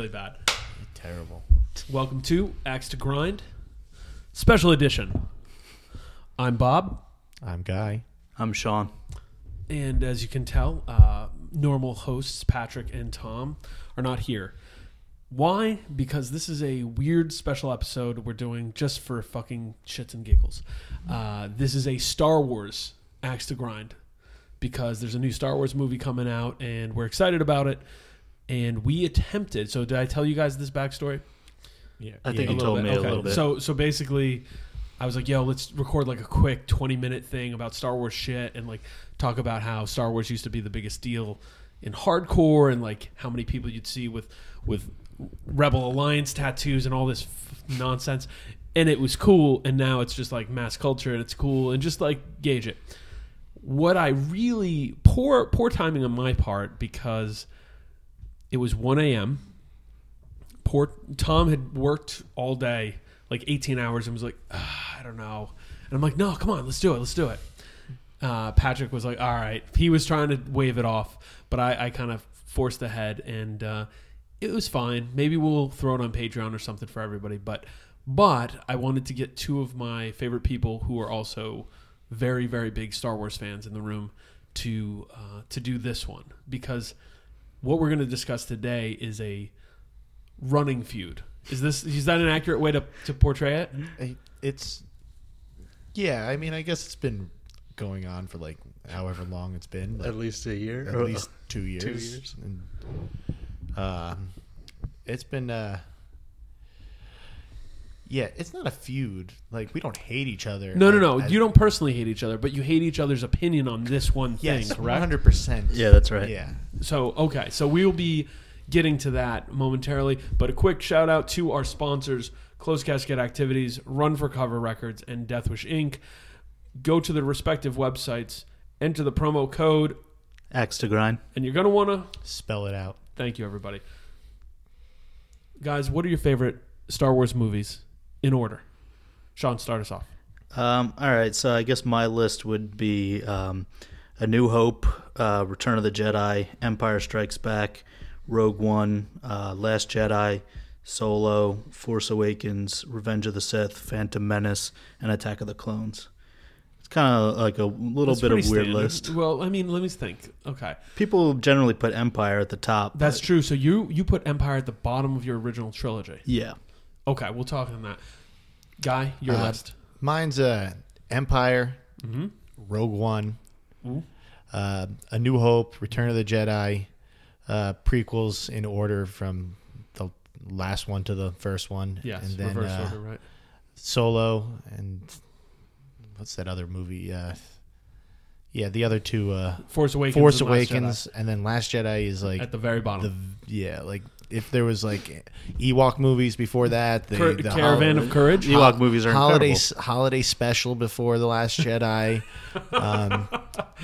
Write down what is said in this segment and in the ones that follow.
really bad. Terrible. Welcome to Axe to Grind, special edition. I'm Bob, I'm Guy. I'm Sean. and as you can tell, uh, normal hosts Patrick and Tom are not here. Why? Because this is a weird special episode we're doing just for fucking shits and giggles. Uh, this is a Star Wars Axe to Grind because there's a new Star Wars movie coming out and we're excited about it. And we attempted. So, did I tell you guys this backstory? Yeah. I think A you little told bit, me a okay. little bit. So so basically, I was like, "Yo, let's record like a quick twenty minute thing about Star Wars shit and like talk about how Star Wars used to be the biggest deal in hardcore and like how many people you'd see with with Rebel Alliance tattoos and all this f- nonsense." And it was cool, and now it's just like mass culture, and it's cool, and just like gauge it. What I really poor poor timing on my part because it was one a.m. Poor Tom had worked all day, like 18 hours, and was like, "Ah, I don't know. And I'm like, no, come on, let's do it, let's do it. Uh, Patrick was like, all right. He was trying to wave it off, but I, I kind of forced ahead, and uh, it was fine. Maybe we'll throw it on Patreon or something for everybody. But, but I wanted to get two of my favorite people who are also very, very big Star Wars fans in the room to uh, to do this one because what we're going to discuss today is a running feud. Is this is that an accurate way to, to portray it? It's. Yeah, I mean, I guess it's been going on for like however long it's been. like, At least a year. at least two years. Two years. And, uh, it's been. Uh, yeah, it's not a feud. Like we don't hate each other. No, no, Like, no. I- You don't personally hate each other, but you hate each other's opinion on this one Yes, thing, one correct? hundred percent. Yeah, that's right. Yeah. So, okay. So we will be getting to that momentarily, but a quick shout out to our sponsors, Closed Casket Activities, Run for Cover Records, and Deathwish Inc. Go to the respective websites, enter the promo code, Axe to grind. and you're going to want to Spell it out. Thank you, everybody. Guys, what are your favorite Star Wars movies in order? Sean, start us off. Um, all right, so I guess my list would be um, A New Hope, uh, Return of the Jedi, Empire Strikes Back, Rogue One, uh, Last Jedi, Solo, Force Awakens, Revenge of the Sith, Phantom Menace, and Attack of the Clones. It's kind of like a little That's bit of weird standard. list. Well, I mean, let me think. Okay, People generally put Empire at the top. that's but- true. So you you put Empire at the bottom of your original trilogy. Yeah. Okay, we'll talk on that. Guy, your Uh, list. Mine's uh, Empire, Mm-hmm. Rogue One, uh, A New Hope, Return of the Jedi, uh, prequels in order from the last one to the first one. Yes, and then reverse uh, order, right? Solo and what's that other movie? Uh, yeah, the other two, uh, Force Awakens. Force and Awakens, and then Last Jedi is like at the very bottom. the yeah, like if there was like Ewok movies before that, the, Cur- the Caravan hol- of Courage. Ewok movies are holiday incredible. holiday special before the Last Jedi, um,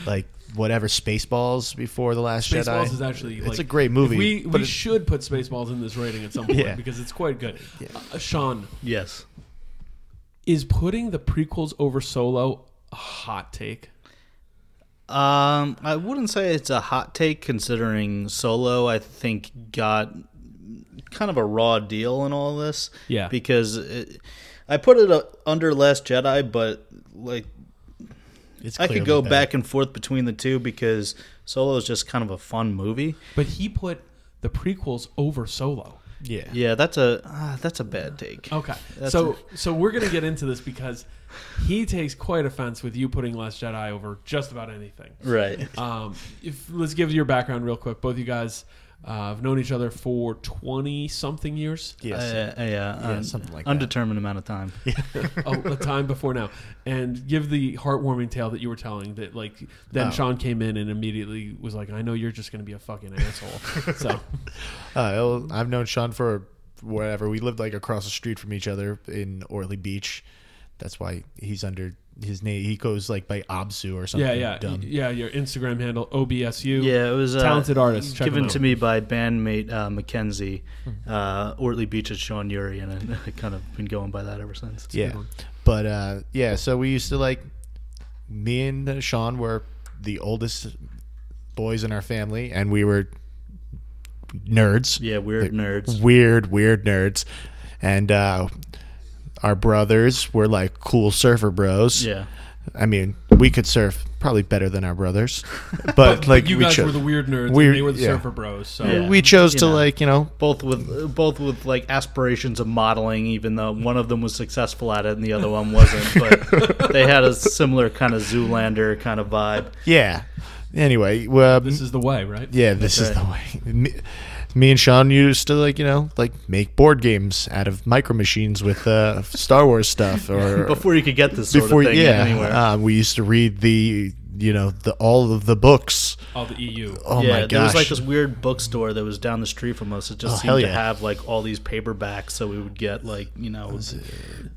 like whatever Spaceballs before the Last Spaceballs Jedi. is actually it's like, a great movie. We we should put Spaceballs in this rating at some point Yeah. because it's quite good. Uh, Sean, Yes. is putting the prequels over Solo a hot take? Um, I wouldn't say it's a hot take considering Solo. I think got kind of a raw deal in all this. Yeah. because it, I put it uh, under Last Jedi, but like it's I could go better. back and forth between the two because Solo is just kind of a fun movie. But he put the prequels over Solo. Yeah. Yeah, that's a uh, that's a bad take. Okay, That's so so we're gonna get into this because he takes quite offense with you putting Last Jedi over just about anything. Right. Um, if let's give your background real quick. Both you guys uh, have known each other for twenty something years. Yes. Uh, yeah, Yeah, un- something like that. undetermined amount of time. oh, a time before now, and give the heartwarming tale that you were telling. That like then Oh. Sean came in and immediately was like, "I know you're just gonna be a fucking asshole." so Uh, I've known Sean for whatever. We lived like across the street from each other in Ortley Beach. That's why he's under his name. He goes like by Obsu or something. yeah, yeah, dumb. yeah. Your Instagram handle OBSU. Yeah, it was uh, Talented artist. Check given to me by bandmate uh, Mackenzie, uh, Ortley Beach's Sean Yuri, and I kind of been going by that ever since. yeah. But uh, yeah, so we used to like me and uh, Sean were the oldest boys in our family, and we were nerds. Yeah, weird nerds. weird, weird nerds. And uh, our brothers were like cool surfer bros. Yeah, I mean, we could surf probably better than our brothers, but, like you we guys cho- were the weird nerds. Weird- and they were the yeah. surfer bros. So Yeah. we chose You to know. like you know both with both with like aspirations of modeling, even though one of them was successful at it and the other one wasn't. But they had a similar kind of Zoolander kind of vibe. yeah. Anyway, well, this is the way, right? yeah, this That's is the way. Me, me and Sean used to like you know like make board games out of micro machines with uh, Star Wars stuff or Before you could get this sort before of thing yeah. anywhere. Uh, we used to read the you know the all of the books. All the EU. Oh yeah, my there was like this weird bookstore that was down the street from us. It just Oh, seemed hell to have like all these paperbacks, so we would get like you know,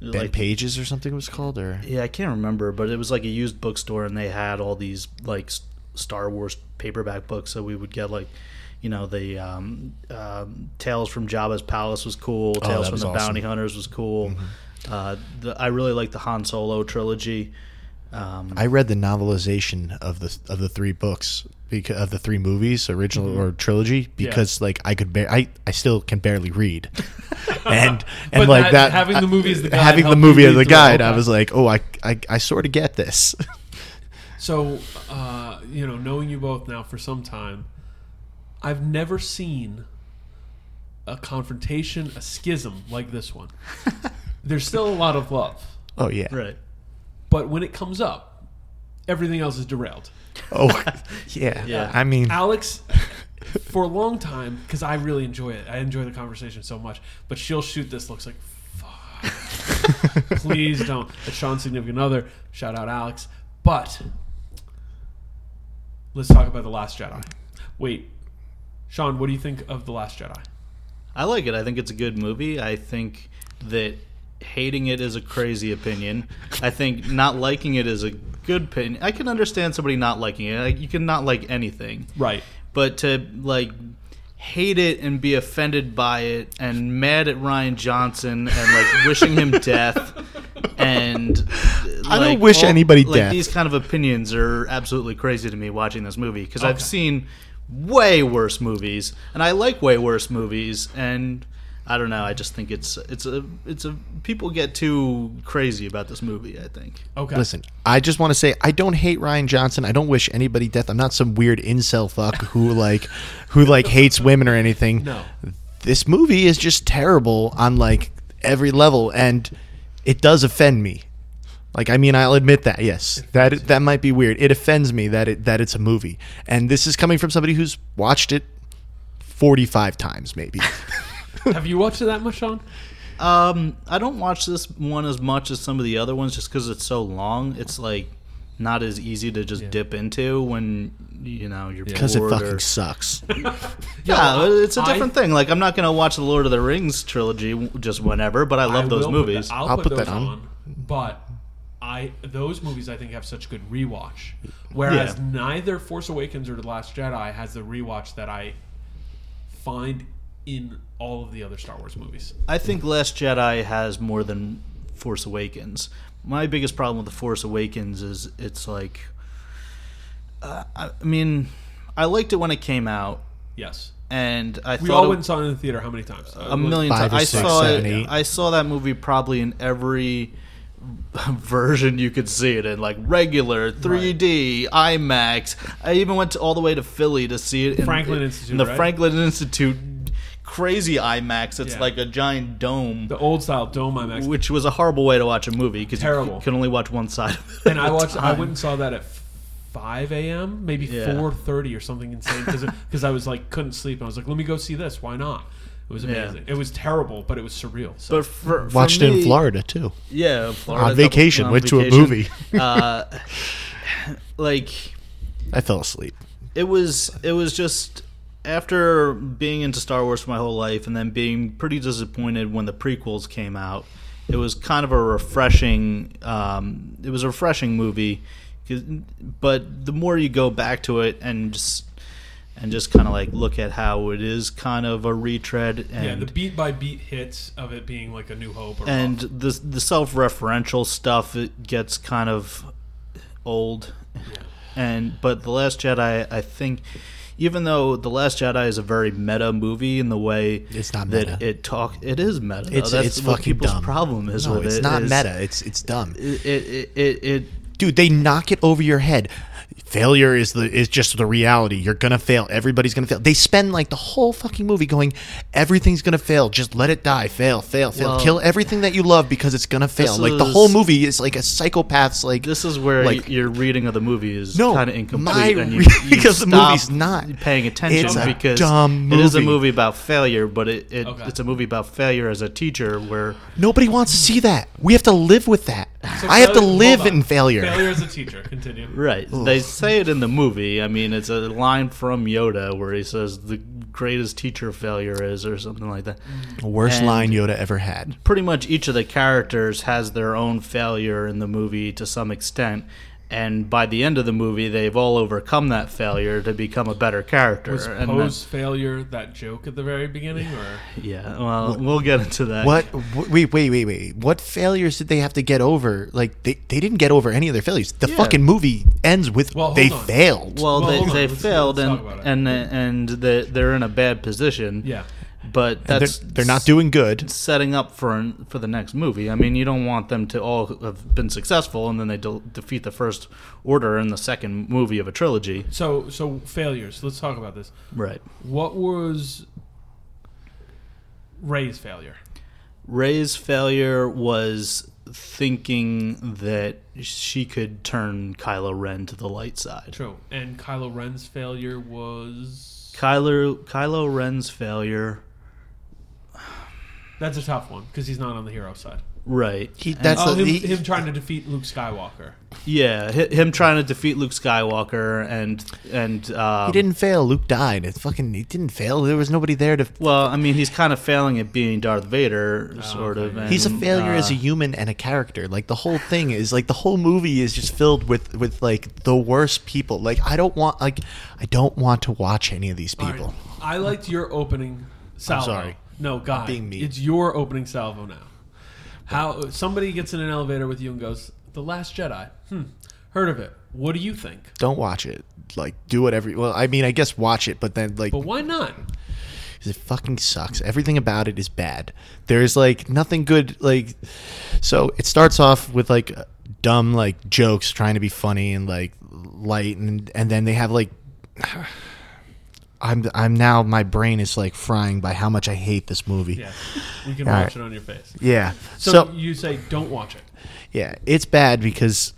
Ben like Pages or something it was called or yeah, I can't remember, but it was like a used bookstore, and they had all these like Star Wars paperback books. So we would get like, you know, the um, um, Tales from Jabba's Palace was cool. Tales Oh, that from the awesome. Mm-hmm. Bounty Hunters was cool. Uh, the, I really like the Han Solo trilogy. Um, I read the novelization of the of the three books because of the three movies, original Mm-hmm. or trilogy, because like I could bear, I I still can barely read, and and But like that- that, having the movie as the guide having the movie as the guide, I was like, oh, I I, I sort of get this. So, uh, you know, knowing you both now for some time, I've never seen a confrontation, a schism like this one. There's still a lot of love, oh yeah, right. but when it comes up, everything else is derailed. oh yeah, Yeah. I mean, Alex, for a long time, because I really enjoy it. I enjoy the conversation so much. But she'll shoot this looks like, fuck. Please don't. It's Sean's significant other. Shout out Alex. But let's talk about the Last Jedi. Wait, Sean, what do you think of the Last Jedi? I like it. I think it's a good movie. I think that hating it is a crazy opinion. I think not liking it is a good opinion. I can understand somebody not liking it. Like, you can not like anything, Right. but to like hate it and be offended by it and mad at Rian Johnson and like wishing him death and I don't like, wish anybody like death. these kind of opinions are absolutely crazy to me watching this movie because I've seen way worse movies and I like way worse movies and I don't know I just think it's it's a it's a people get too crazy about this movie I think Okay. Listen, I just want to say I don't hate Rian Johnson. I don't wish anybody death. I'm not some weird incel fuck who like who like hates women or anything. No. This movie is just terrible on like every level and it does offend me. Like I mean I'll admit that. Yes. That that might be weird. It offends me that it that it's a movie. And this is coming from somebody who's watched it 45 times maybe. Have you watched it that much, Sean? um I don't watch this one as much as some of the other ones just because it's so long it's like not as easy to just dip into when you know you're Cuz it fucking or- sucks. Yeah, it's a different thing. Like I'm not gonna watch the Lord of the Rings trilogy just whenever, but I love I those will put movies. that- I'll, I'll put, put those that on. on. But I those movies I think have such good rewatch. Whereas Yeah. neither Force Awakens or The Last Jedi has the rewatch that I find in all of the other Star Wars movies. I think Last Jedi has more than Force Awakens. My biggest problem with the Force Awakens is it's like, uh, I I mean, I liked it when it came out, Yes. and I We thought all went and saw it in the theater how many times? Uh, a million times. I saw seven, it. eight. I saw that movie probably in every version you could see it in, like regular 3D, IMAX. I even went to, all the way to Philly to see it in, Franklin Institute, in the right? Franklin Institute crazy IMAX. It's Yeah. like a giant dome, The old style Dome IMAX. which was a horrible way to watch a movie because you can only watch one side of it. and I watched. I went and saw that at five a.m. maybe Yeah. four thirty or something insane because I was like couldn't sleep. And I was like, let me go see this. Why not? It was Yeah. amazing. It was terrible, but it was surreal. So But for, for Watched it in Florida too. Yeah, Florida, On a couple- vacation, on went to a movie. uh, like I fell asleep. it was it was just after being into Star Wars for my whole life and then being pretty disappointed when the prequels came out. It was kind of a refreshing. Um, it was a refreshing movie, 'cause- but the more you go back to it and just and just kind of like look at how it is kind of a retread and yeah, the beat by beat hits of it being like a New Hope. Or and the the self-referential stuff it gets kind of old and but the last jedi i think even though the last jedi is a very meta movie in the way It's not that meta. it talk it is meta though. It's that's it's what fucking people's dumb. problem is no, with it's it not is meta. It's it's dumb. it it, it, it dude they knock it over your head failure is the is just the reality. You're gonna fail. Everybody's gonna fail. They spend like the whole fucking movie going everything's gonna fail. Just let it die. Fail fail fail. Well, kill everything that you love because it's gonna fail. this like the whole movie is like a psychopath's like this is where like y- your reading of the movie is No, kind of incomplete, my and you, reading you of the movie's not. paying attention It's a because dumb it is a movie. movie about failure, but it, it Okay. it's a movie about failure as a teacher where nobody wants to see that. We have to live with that So i have to live in failure Failure as a teacher. Continue. Right. They say it in the movie. I mean, it's a line from Yoda where he says the greatest teacher failure is, or something like that. worst And- line yoda ever had Pretty much each of the characters has their own failure in the movie to some extent. And by the end of the movie, they've all overcome that failure to become a better character. Was and Poe's failure that joke at the very beginning, or yeah, well, we'll get into that. What? Wait, wait, wait, wait. What failures did they have to get over? Like they, they didn't get over any of their failures. The Yeah. fucking movie ends with Well, they on. failed. Well, Well, they, hold on. they Let's- failed let's and talk about it. and and they, they're in a bad position. yeah, but And they're, that's they're not doing good. setting up for an, for the next movie. I mean, you don't want them to all have been successful and then they de- defeat the first order in the second movie of a trilogy. So so failures. Let's talk about this. Right. What was Rey's failure? Rey's failure was thinking that she could turn Kylo Ren to the light side. True. And Kylo Ren's failure was Kylo Kylo Ren's failure, that's a tough one because he's not on the hero side. right? He- that's Oh, the- him, he- him trying to defeat Luke Skywalker. yeah, him trying to defeat Luke Skywalker and and um, He didn't fail. Luke died. It's fucking. He didn't fail. There was nobody there to. Well, I mean, he's kind of failing at being Darth Vader, sort okay. of. and, He's a failure as a uh, human and a character. Like the whole thing is like the whole movie is just filled with with like the worst people. Like I don't want like I don't want to watch any of these All right. people. I liked your opening salvo. sorry. No, God. being mean. It's your opening salvo now. How somebody gets in an elevator with you and goes, "The Last Jedi." Hmm. Heard of it? What do you think? Don't watch it. Like do whatever. Well, I mean, I guess watch it, but then like But why not? 'Cause it fucking sucks. Everything about it is bad. There's like nothing good. Like, so it starts off with like dumb like jokes trying to be funny and like light, and and then they have like. I'm I'm now my brain is like frying by how much I hate this movie. Yeah, we can All watch right. it on your face. Yeah. So, So, you say don't watch it. yeah, it's bad because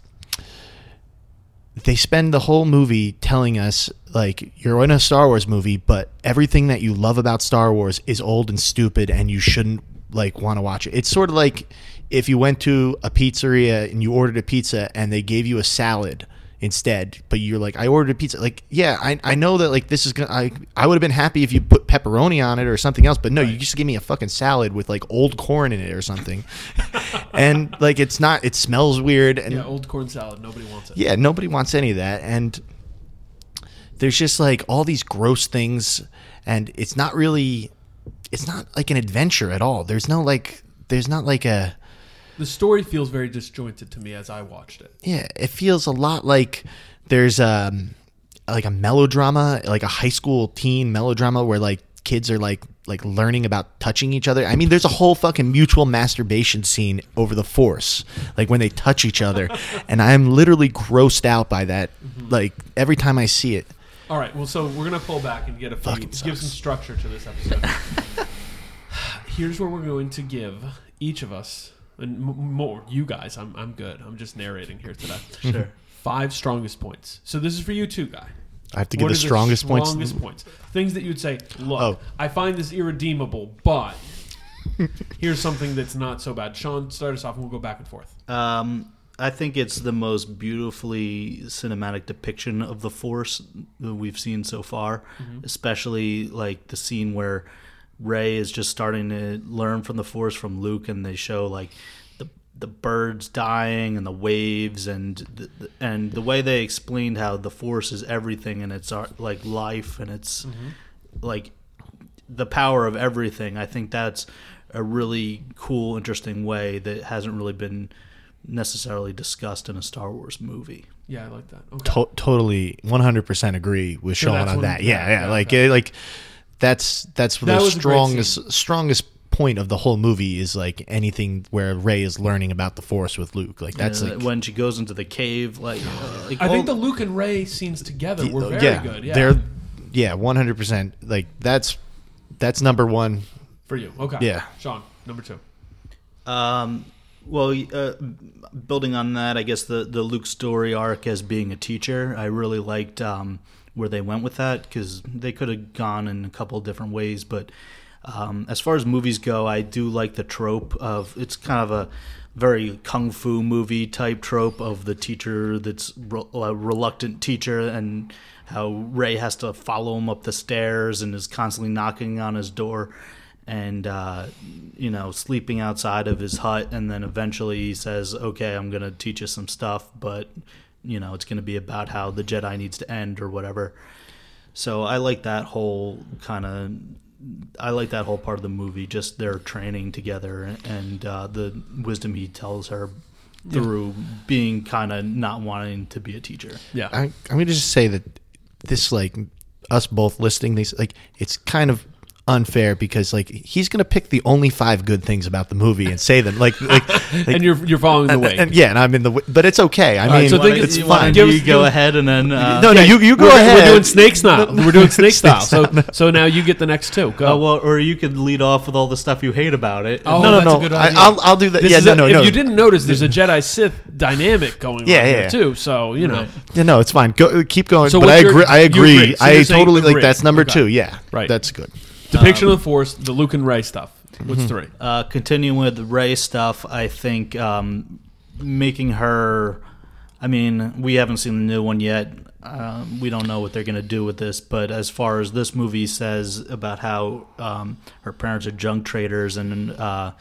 they spend the whole movie telling us like you're in a Star Wars movie, but everything that you love about Star Wars is old and stupid, and you shouldn't like want to watch it. It's sort of like if you went to a pizzeria and you ordered a pizza and they gave you a salad instead, but you're like, I ordered a pizza. Like, yeah, I, I know that like this is gonna. I I would have been happy if you put pepperoni on it or something else, but no, you just give me a fucking salad with like old corn in it or something, and like it's not. It smells weird and Yeah, old corn salad. Nobody wants it. yeah, nobody wants any of that. And there's just like all these gross things, and it's not really, it's not like an adventure at all. There's no like, there's not like a, The story feels very disjointed to me as I watched it. yeah, it feels a lot like there's um like a melodrama, like a high school teen melodrama where like kids are like like learning about touching each other. I mean, there's a whole fucking mutual masturbation scene over the force, like when they touch each other, and I'm literally grossed out by that. Like every time I see it. All right, well, so we're gonna pull back and get a few, Fucking give some structure to this episode. here's where we're going to give each of us and m- more you guys. I'm I'm good. I'm just narrating here today. Sure. Five strongest points. So this is for you too, guy. I have to give What the strongest points. Strongest points. Things that you'd say. Look, Oh. I find this irredeemable, but here's something that's not so bad. Sean, start us off, and we'll go back and forth. Um, I think it's the most beautifully cinematic depiction of the Force that we've seen so far, especially like the scene where Rey is just starting to learn from the Force from Luke, and they show like the the birds dying and the waves and the, the- and the way they explained how the Force is everything and it's our, like life and it's mm-hmm. like the power of everything. I think that's a really cool, interesting way that hasn't really been necessarily discussed in a Star Wars movie. Yeah, I like that. Okay. to- totally 100% agree with So Sean that's on that. Yeah, yeah, yeah, yeah, like okay. like that's that's That the was a great strongest strongest point of the whole movie is like anything where Rey is learning about the Force with Luke. Like that's Uh, like when she goes into the cave, like, uh, like I think the Luke and Rey scenes together were very yeah, good. Yeah, they're yeah, 100%. Like that's that's number 1. for you. Okay. Yeah. Sean, number two. Um, well, uh, building on that, I guess the the Luke story arc as being a teacher, I really liked um, where they went with that because they could have gone in a couple different ways. But um, as far as movies go, I do like the trope of it's kind of a very kung fu movie type trope of the teacher that's re- a reluctant teacher and how Rey has to follow him up the stairs and is constantly knocking on his door and uh, you know sleeping outside of his hut and then eventually he says okay i'm going to teach you some stuff but you know it's going to be about how the jedi needs to end or whatever. So i like that whole kind of i like that whole part of the movie just their training together and uh, the wisdom he tells her through being kind of not wanting to be a teacher. Yeah. I, I'm going to just say that this, like, us both listing these, like, it's kind of unfair because, like, he's going to pick the only five good things about the movie and say them. Like, like, like and you're you're following the way. and- yeah, and I'm in the, w- but it's okay. I All right, mean, so think- it's you fine. don't Give us- you go ahead and then uh, no, no, you, you go we're, ahead. We're doing snake style. We're doing snake style. So so now you get the next two. Go. Uh, well, or you could lead off with all the stuff you hate about it. Oh, no, no, that's no. a good I, idea. I'll, I'll do that. This yeah, no, a- no, if no. you didn't notice, there's a Jedi Sith dynamic going Yeah, on yeah, here yeah. too. So you know, Yeah, no, it's fine. Go, keep going. So but I agree. I agree. agree. I totally like that's number two. Yeah, Right. That's good. Depiction of the Force, the Luke and Rey stuff. What's three? Uh, continuing with the Rey stuff, I think um, making her. I mean, we haven't seen the new one yet. Um, we don't know what they're going to do with this, but as far as this movie says about how um, her parents are junk traders and uh,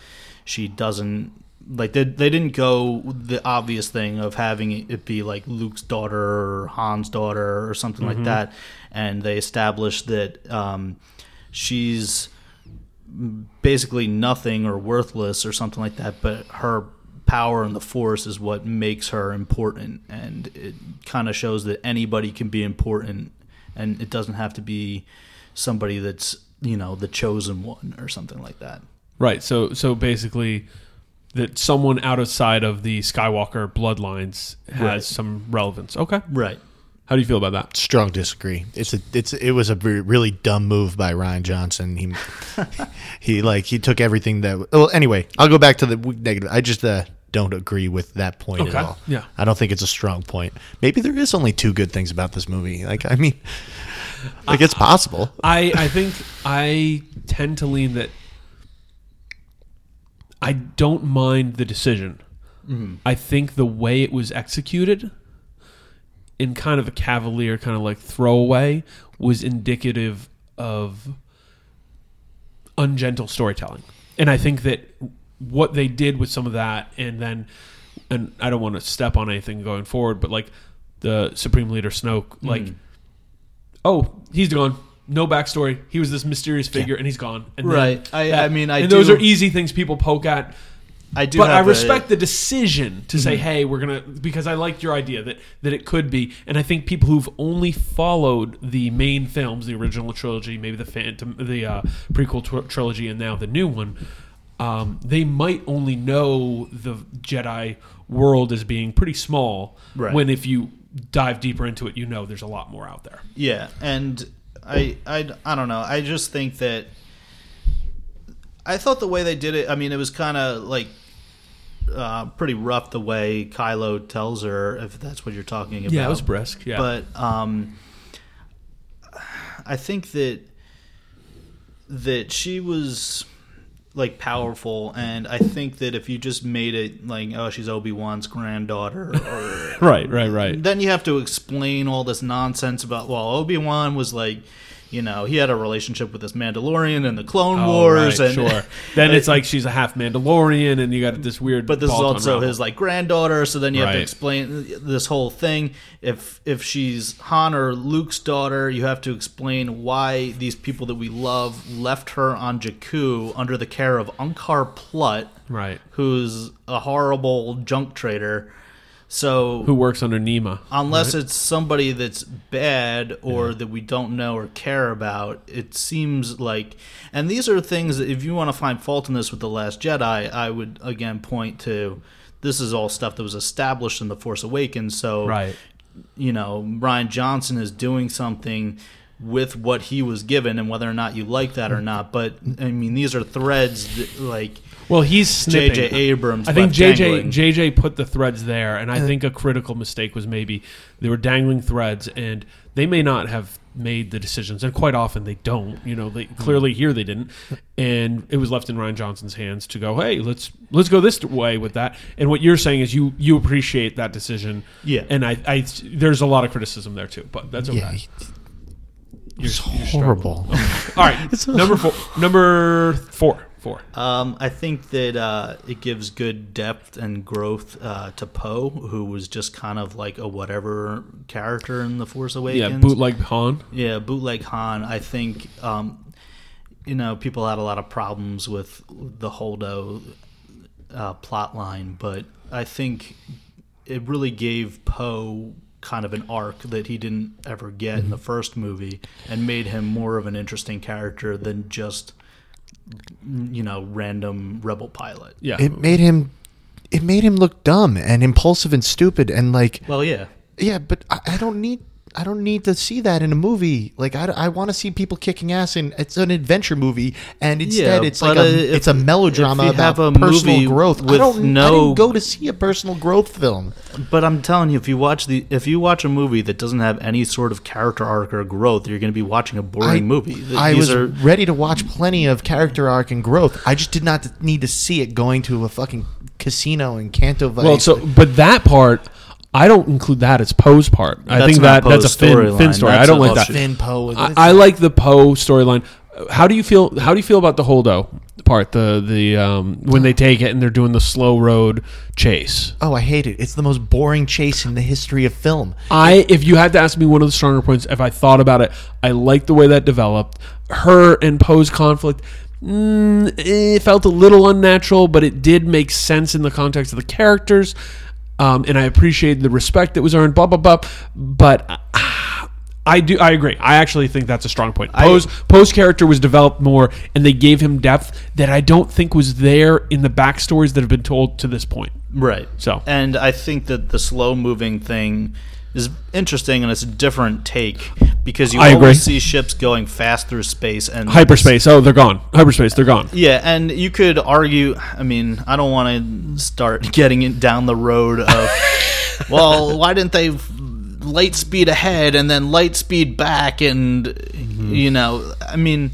she doesn't like they, they didn't go the obvious thing of having it be like Luke's daughter or Han's daughter or something like that, and they established that um, she's basically nothing or worthless or something like that, but her power and the force is what makes her important and it kind of shows that anybody can be important and it doesn't have to be somebody that's, you know, the chosen one or something like that. Right. So so basically, that someone outside of the Skywalker bloodlines has Right. some relevance. Okay. Right. How do you feel about that? Strong disagree. It's a it's it was a really dumb move by Rian Johnson. He he like he took everything that. Well, anyway, I'll go back to the negative. I just uh, don't agree with that point Okay. at all. Yeah. I don't think it's a strong point. Maybe there is only two good things about this movie. Like I mean, like it's possible. I I think I tend to lean that I don't mind the decision. I think the way it was executed in kind of a cavalier kind of like throwaway was indicative of ungentle storytelling. And I think that what they did with some of that and then and I don't want to step on anything going forward, but like the Supreme Leader Snoke, mm. like oh, he's gone. No backstory. He was this mysterious figure, and he's gone. And then Right. I- I mean, I and those are easy things people poke at. I do But I have a- respect the decision to say, "Hey, we're gonna," because I liked your idea that that it could be, and I think people who've only followed the main films, the original trilogy, maybe the Phantom, the uh, prequel tr- trilogy, and now the new one, um, they might only know the Jedi world as being pretty small. Right. When if you dive deeper into it, you know there's a lot more out there. Yeah, and I, I, I don't know. I just think that I thought the way they did it. I mean, it was kind of like uh, pretty rough the way Kylo tells her, if that's what you're talking about. Yeah, it was brisk. Yeah, But um, I think that that she was like powerful, and I think that if you just made it like, oh, she's Obi Wan's granddaughter, or right, right, right. then you have to explain all this nonsense about well, Obi Wan was like. You know, he had a relationship with this Mandalorian and the Clone Oh, Wars, right, and sure. Then it's like she's a half Mandalorian, and you got this weird. but this is also unravel. his like granddaughter so then you have to explain this whole thing if if she's han or luke's daughter you have to explain why these people that we love left her on jakku under the care of unkar plutt right. who's a horrible junk trader so Who works under NEMA? unless it's somebody that's bad or that we don't know or care about it seems like and these are things that if you want to find fault in this with the last jedi i would again point to this is all stuff that was established in the force awakens so Right. you know rian johnson is doing something with what he was given and whether or not you like that or hmm. not but i mean these are threads that, like Well, he's snipping. jj abrams I think JJ. JJ put the threads there, and I uh-huh. think a critical mistake was maybe they were dangling threads, and they may not have made the decisions, and quite often they don't. You know, they mm-hmm. clearly here they didn't, and it was left in Rian Johnson's hands to go, hey, let's let's go this way with that. And what you're saying is you you appreciate that decision, Yeah. And I, I there's a lot of criticism there too, but that's okay. Yeah, You're, it's you're horrible. struggling. All right, number four. Number four. Four. Um, I think that uh, it gives good depth and growth uh, to Poe, who was just kind of like a whatever character in the Force Awakens. Yeah, bootleg Han. Yeah, bootleg Han. I think um, you know people had a lot of problems with the Holdo uh, plot line, but I think it really gave Poe kind of an arc that he didn't ever get in the first movie, and made him more of an interesting character than just you know random rebel pilot. Yeah, it made him it made him look dumb and impulsive and stupid and like Well, yeah. yeah but i, I don't need i don't need to see that in a movie like i, I want to see people kicking ass and it's an adventure movie and instead Yeah, it's like a uh, if- it's a melodrama about have a personal movie growth i don't i didn't go to see a personal growth film But I'm telling you, if you watch the if you watch a movie that doesn't have any sort of character arc or growth, you're going to be watching a boring I, movie. Th- I These was are- ready to watch plenty of character arc and growth. I just did not need to see it going to a fucking casino in Canto Bight. Well, so but that part, I don't include that as Poe's part. I That's think not that that's a Poe's Finn, storyline. Finn story. That's I don't a like that. offshoot. Finn Poe. I, I like the Poe storyline. How do you feel? How do you feel about the Holdo part? The the um, when they take it and they're doing the slow road chase. Oh, I hate it. It's the most boring chase in the history of film. I, if you had to ask me one of the stronger points, if I thought about it, I liked the way that developed. Her and Poe's conflict, mm, it felt a little unnatural, but it did make sense in the context of the characters. Um, and I appreciated the respect that was earned. Blah blah blah. But uh, I do, I agree. I actually think that's a strong point. Poe's Poe's character was developed more, and they gave him depth that I don't think was there in the backstories that have been told to this point. right. So And I think that the slow moving thing is interesting and it's a different take because you I always agree. see ships going fast through space and hyperspace. Oh, they're gone. Hyperspace. They're gone. Yeah, and you could argue. I mean, I don't want to start getting it down the road of, well, why didn't they light speed ahead and then light speed back? And mm-hmm. you know, I mean,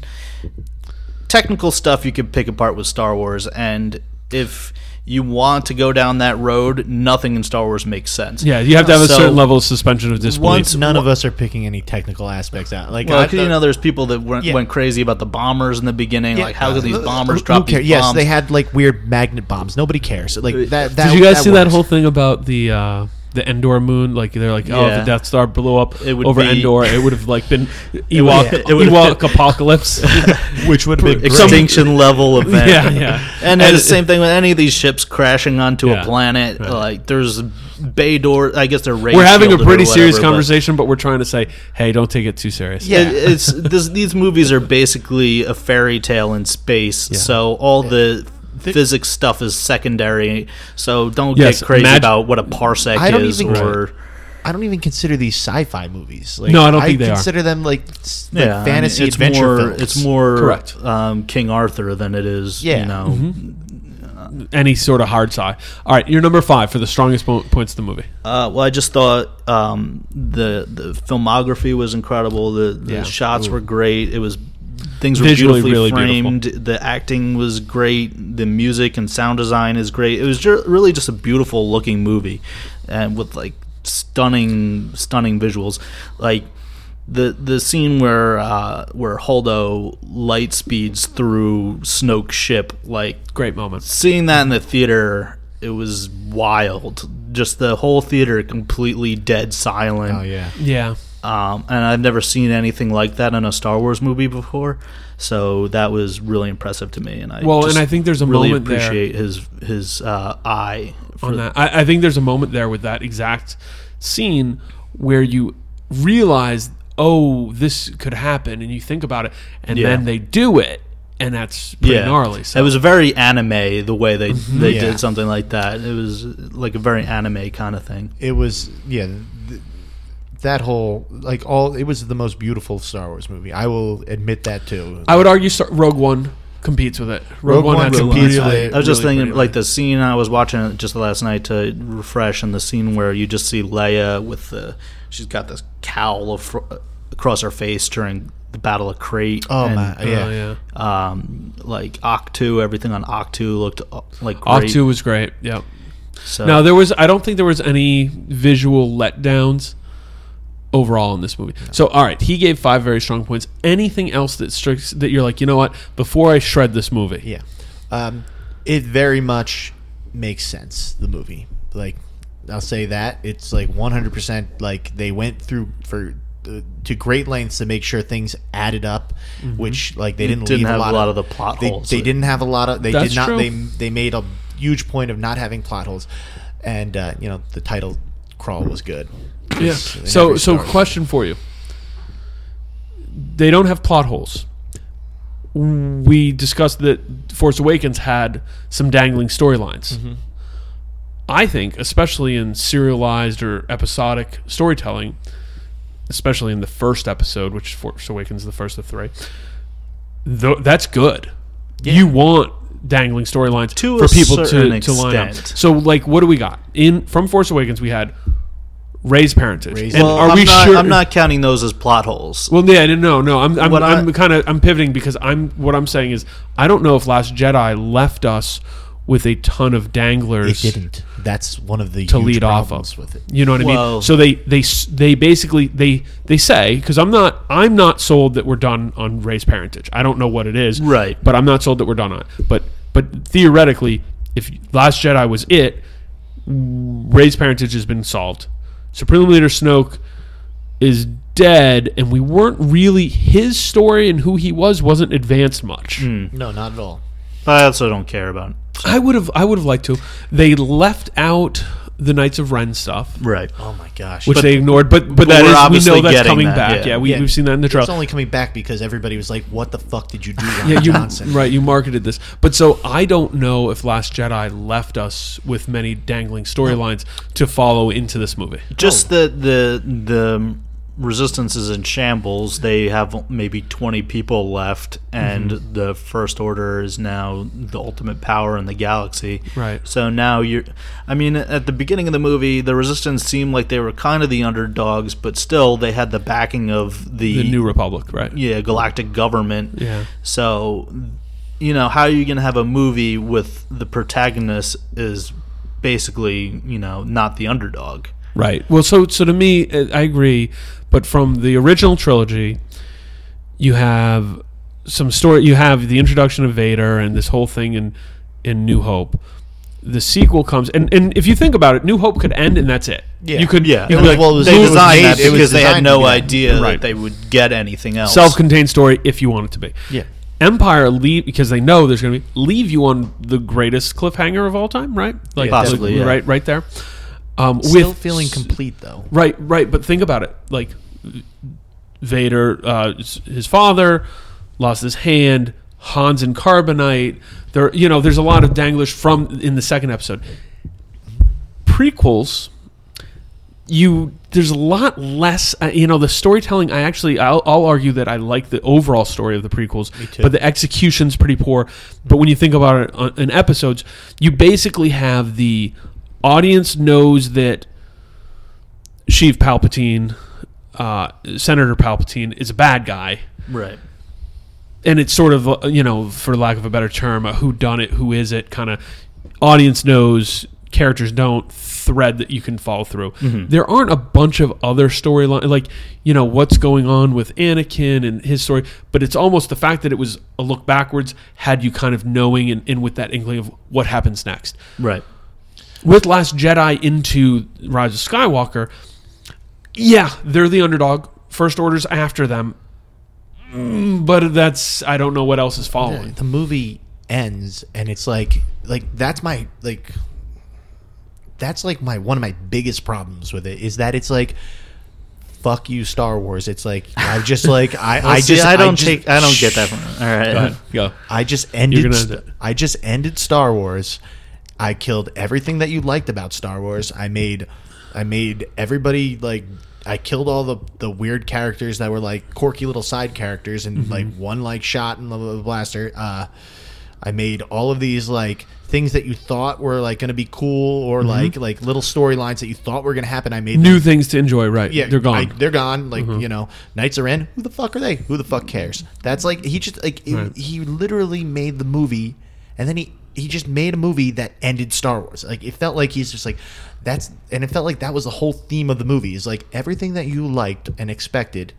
technical stuff you could pick apart with Star Wars, and if you want to go down that road, nothing in Star Wars makes sense. Yeah, you have to have a So, certain level of suspension of disbelief. once- None of us are picking any technical aspects out. Like, Well, I 'cause, you thought- know, there's people that went, Yeah. went crazy about the bombers in the beginning. like, how could these Uh, bombers who drop cares? these Yes, they had like weird magnet bombs. Nobody cares. Like that. that Did you guys see that works. whole thing about the uh, the Endor moon? Like they're like, oh, if the Death Star blew up It would over be- Endor, it would have like been Ewok, it would- Ewok apocalypse. which would great. extinction level event. yeah, yeah. And, it's the same thing with any of these ships crashing onto Yeah. a planet. Like there's bay door. I guess they're We're having a pretty serious but- conversation, but we're trying to say, hey, don't take it too serious. Yeah. It- it's this, these movies are basically a fairy tale in space. So all the physics stuff is secondary. So don't Yes, get crazy imagine- about what a parsec I is even- or. I don't even consider these sci-fi movies. Like, No, I don't think they are. consider them like, like yeah, I mean, fantasy it's adventure more, films. It's more Correct. Um, King Arthur than it is. Yeah. You know. Any sort of hard sci. All right, you're number five for the strongest po- points of the movie. Uh, well, I just thought um, the the filmography was incredible. The, the Yeah. shots were great. It was things were Visually beautifully really framed. The acting was great. The music and sound design is great. It was ju- really just a beautiful looking movie, and with like stunning stunning visuals. Like the the scene where uh, where Holdo light speeds through Snoke's ship, like Great moment. seeing that in the theater, it was wild. Just the whole theater completely dead silent. Oh yeah. Yeah. Um, and I've never seen anything like that in a Star Wars movie before, so that was really impressive to me. And I Well, just and I think there's a really moment there- appreciate his his uh, eye for on that. I, I think there's a moment there with that exact scene where you realize, oh, this could happen, and you think about it, and Yeah. then they do it, and that's pretty yeah. gnarly. So It was a very anime the way they they Yeah. did something like that. It was like a very anime kind of thing. It was yeah. Th- that whole like all it was the most beautiful Star Wars movie. I will admit that too. I would argue Star- Rogue One competes with it. Rogue, Rogue One, One had competes really- with it. I was just really thinking, like the scene I was watching it just last night to refresh, and the scene where you just see Leia with the she's got this cowl of, across her face during the Battle of Crait. Oh and, my yeah. Oh, yeah. Um, like Ahch-To, everything on Ahch-To looked uh, like great. Ahch-To was great. Yep. So Now there was. I don't think there was any visual letdowns overall in this movie. So all right, he gave five very strong points. Anything else that strikes that you're like, you know what? Before I shred this movie, Yeah. Um, it very much makes sense, the movie. Like, I'll say that. It's like 100% like they went through for uh, to great lengths to make sure things added up, which like they didn't, Didn't leave have a lot, a lot of the plot they, holes. They didn't have a lot of. They That's did not. true. They they made a huge point of not having plot holes, and uh, you know the title crawl was good. Yeah. So so question for you. They don't have plot holes. We discussed that Force Awakens had some dangling storylines. Mm-hmm. I think, especially in serialized or episodic storytelling, especially in the first episode, which Force Awakens is the first of three, th- that's good. You want dangling storylines To for people to, to line up. So, like, what do we got in from Force Awakens? We had Rey's parentage. Rey's- and Well, are I'm we not, sure? I'm not counting those as plot holes. Well, yeah, no, no. I'm, I'm, I- I'm kind of, I'm pivoting because I'm. What I'm saying is, I don't know if Last Jedi left us with a ton of danglers. It didn't. That's one of the to huge lead off of with it. You know what I mean? So they they they basically they they say because I'm not I'm not sold that we're done on Rey's parentage. I don't know what it is, Right. But I'm not sold that we're done on it. But but theoretically, if Last Jedi was it, Rey's parentage has been solved. Supreme Leader Snoke is dead, and we weren't really his story and who he was wasn't advanced much. Hmm. No, not at all. I also don't care about. I would have I would have liked to. They left out the Knights of Ren stuff. Right. Oh my gosh. which they ignored. But but, but that we're is we obviously know that's coming that, back. Yeah, yeah. we, Yeah. we've seen that in the truck. It's only coming back because everybody was like, "What the fuck did you do, Ron Yeah, you Johnson?" right. You marketed this, but so I don't know if Last Jedi left us with many dangling storylines to follow into this movie. Just the the the resistance is in shambles. They have maybe twenty people left, and Mm-hmm. the First Order is now the ultimate power in the galaxy. Right. So now you're. I mean, at the beginning of the movie, the resistance seemed like they were kind of the underdogs, but still they had the backing of the, The New Republic, right? yeah galactic government. Yeah. So, you know, how are you going to have a movie with the protagonist is basically, you know, not the underdog? Right. Well, so so to me, I agree. But from the original trilogy, you have some story. You have the introduction of Vader and this whole thing in in New Hope. The sequel comes, and, and if you think about it, New Hope could end, and that's it. Yeah. you could. Yeah, you could It was- like, well, it was- they it was designed that it was because they had no to be that. idea Right. that they would get anything else. self-contained story if you want it to be. Yeah. Empire leave because they know there's going to be leave you on the greatest cliffhanger of all time, right? Like Possibly, like, yeah. right, right there. Um, Still with feeling complete though. Right, right. But think about it. Like Vader, uh, his father lost his hand. Hans and Carbonite. There, you know, there's a lot of danglish from in the second episode. Prequels, you there's a lot less uh, you know the storytelling i actually I'll, I'll argue that i like the overall story of the prequels but the execution's pretty poor but when you think about it on, in episodes you basically have the audience knows that sheev palpatine uh, senator palpatine is a bad guy Right. and it's sort of uh, you know for lack of a better term a who done it who is it kind of audience knows characters don't thread that you can follow through there aren't a bunch of other storyline like you know what's going on with anakin and his story but it's almost the fact that it was a look backwards had you kind of knowing and, and with that inkling of what happens next Right. With Last Jedi into Rise of Skywalker, yeah, they're the underdog. First Order's after them, Mm, but that's I don't know what else is following. the movie ends and it's like like that's my like that's like my one of my biggest problems with it is that it's like fuck you Star Wars it's like I just like I I See, just I don't just- take. I don't get that. From, all right. Go ahead, go. I just ended gonna st- end it. I just ended Star Wars I killed everything that you liked about Star Wars I made I made everybody like I killed all the the weird characters that were like quirky little side characters and Mm-hmm. like one like shot and the, blaster. Uh, I made all of these like things that you thought were like going to be cool or like like little storylines that you thought were going to happen. I made Mm-hmm. New them- things to enjoy, right? yeah, they're gone. I- they're gone. Like Mm-hmm. you know, Knights are in. Who the fuck are they? Who the fuck cares? That's like he just like it- he literally made the movie, and then he he just made a movie that ended Star Wars. Like it felt like he's just like that's, and it felt like that was the whole theme of the movie. Is like everything that you liked and expected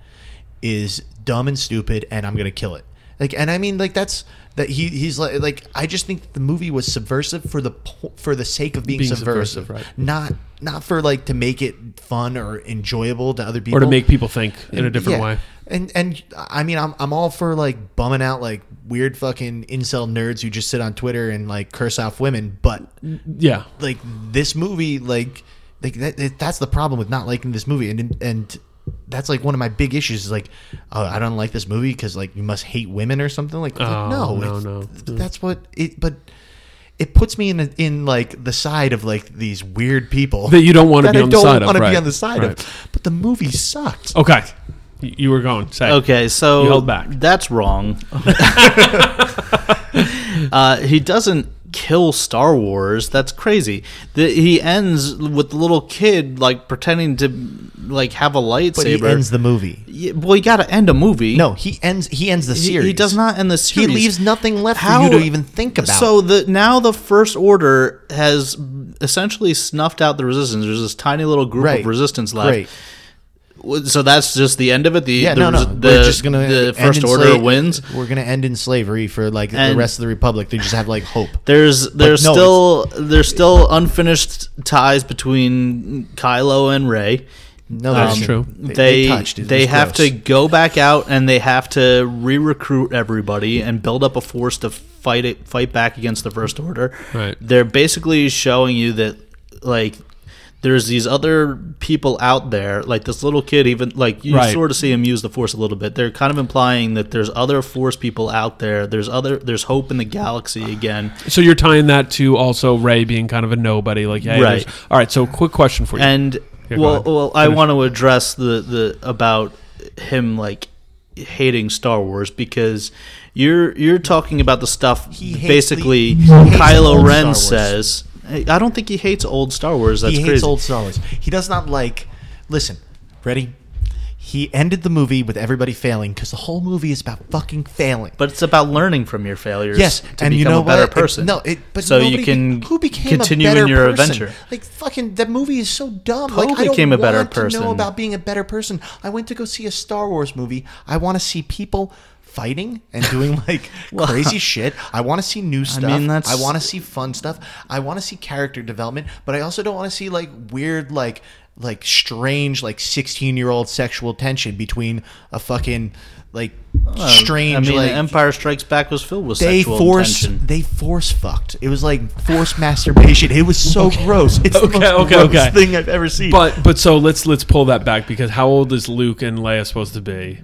is dumb and stupid, and I'm gonna kill it. Like, and I mean, like that's that he he's like like I just think the movie was subversive for the for the sake of being, Being subversive, subversive, right. Not not for like to make it fun or enjoyable to other people or to make people think in a different Yeah. way. And and I mean, I'm I'm all for like bumming out like weird fucking incel nerds who just sit on Twitter and like curse off women, but Yeah, like this movie, like like that, that's the problem with not liking this movie, and and that's like one of my big issues is like, oh, I don't like this movie because like you must hate women or something. Like, like, Oh, no, no, it's- no. that's what it. But it puts me in a, in like the side of like these weird people That you don't wanna be on the side of, right, be on the side right. of. But the movie sucked. okay. Y- You were going. Say. Okay, so You held back. that's wrong. uh, he doesn't kill Star Wars. That's crazy. The, he ends with the little kid like pretending to like have a But he ends the movie. Yeah, well, you got to end a movie. No, he ends. He ends the series. He, does not end the series. He leaves nothing left How- for you to even think about. So the now the First Order has essentially snuffed out the Resistance. There's this tiny little group Right. of Resistance left. Great. So that's just the end of it. The Yeah, the, no, no. the, we're just gonna the First in Order slave- wins. We're gonna end in slavery for like the rest of the republic. They just have like hope. There's there's no, still there's still unfinished ties between Kylo and Rey. No, That's there's- true. They, They they touched. They was have to go back out and they have to re-recruit everybody and build up a force to fight it fight back against the First Order. Right. They're basically showing you that like there's these other people out there, like this little kid. Even like you Right. sort of see him use the Force a little bit. They're kind of implying that there's other Force people out there. There's other there's hope in the galaxy again. So you're tying that to also Rey being kind of a nobody. Like, hey, Right. All right. So quick question for you. And Yeah, go well, well, I Finish. want to address the the about him like hating Star Wars because you're you're talking about the stuff He basically the- he Kylo Ren Star Wars. says. I don't think he hates old Star Wars. That's he crazy. hates old Star Wars. He does not like. Listen, ready? He ended the movie with everybody failing because the whole movie is about fucking failing. but it's about learning from your failures. Yes, to and become you know a better what? person. No, it, but so you can who became continue a better in your person? adventure. Like fucking, that movie is so dumb. Poe like I don't became a better want to know about being a better person. I went to go see a Star Wars movie. I want to see people fighting and doing like crazy shit. I want to see new stuff. I, mean, that's- want to see fun stuff. I want to see character development, but I also don't want to see like weird like like strange like 16 year old sexual tension between a fucking like strange I mean, like Empire Strikes Back was filled with they sexual force tension. they force fucked. It was like forced masturbation. It was so gross. It's the Okay, most okay, gross okay. thing I've ever seen. But but so let's let's pull that back because how old is Luke and Leia supposed to be?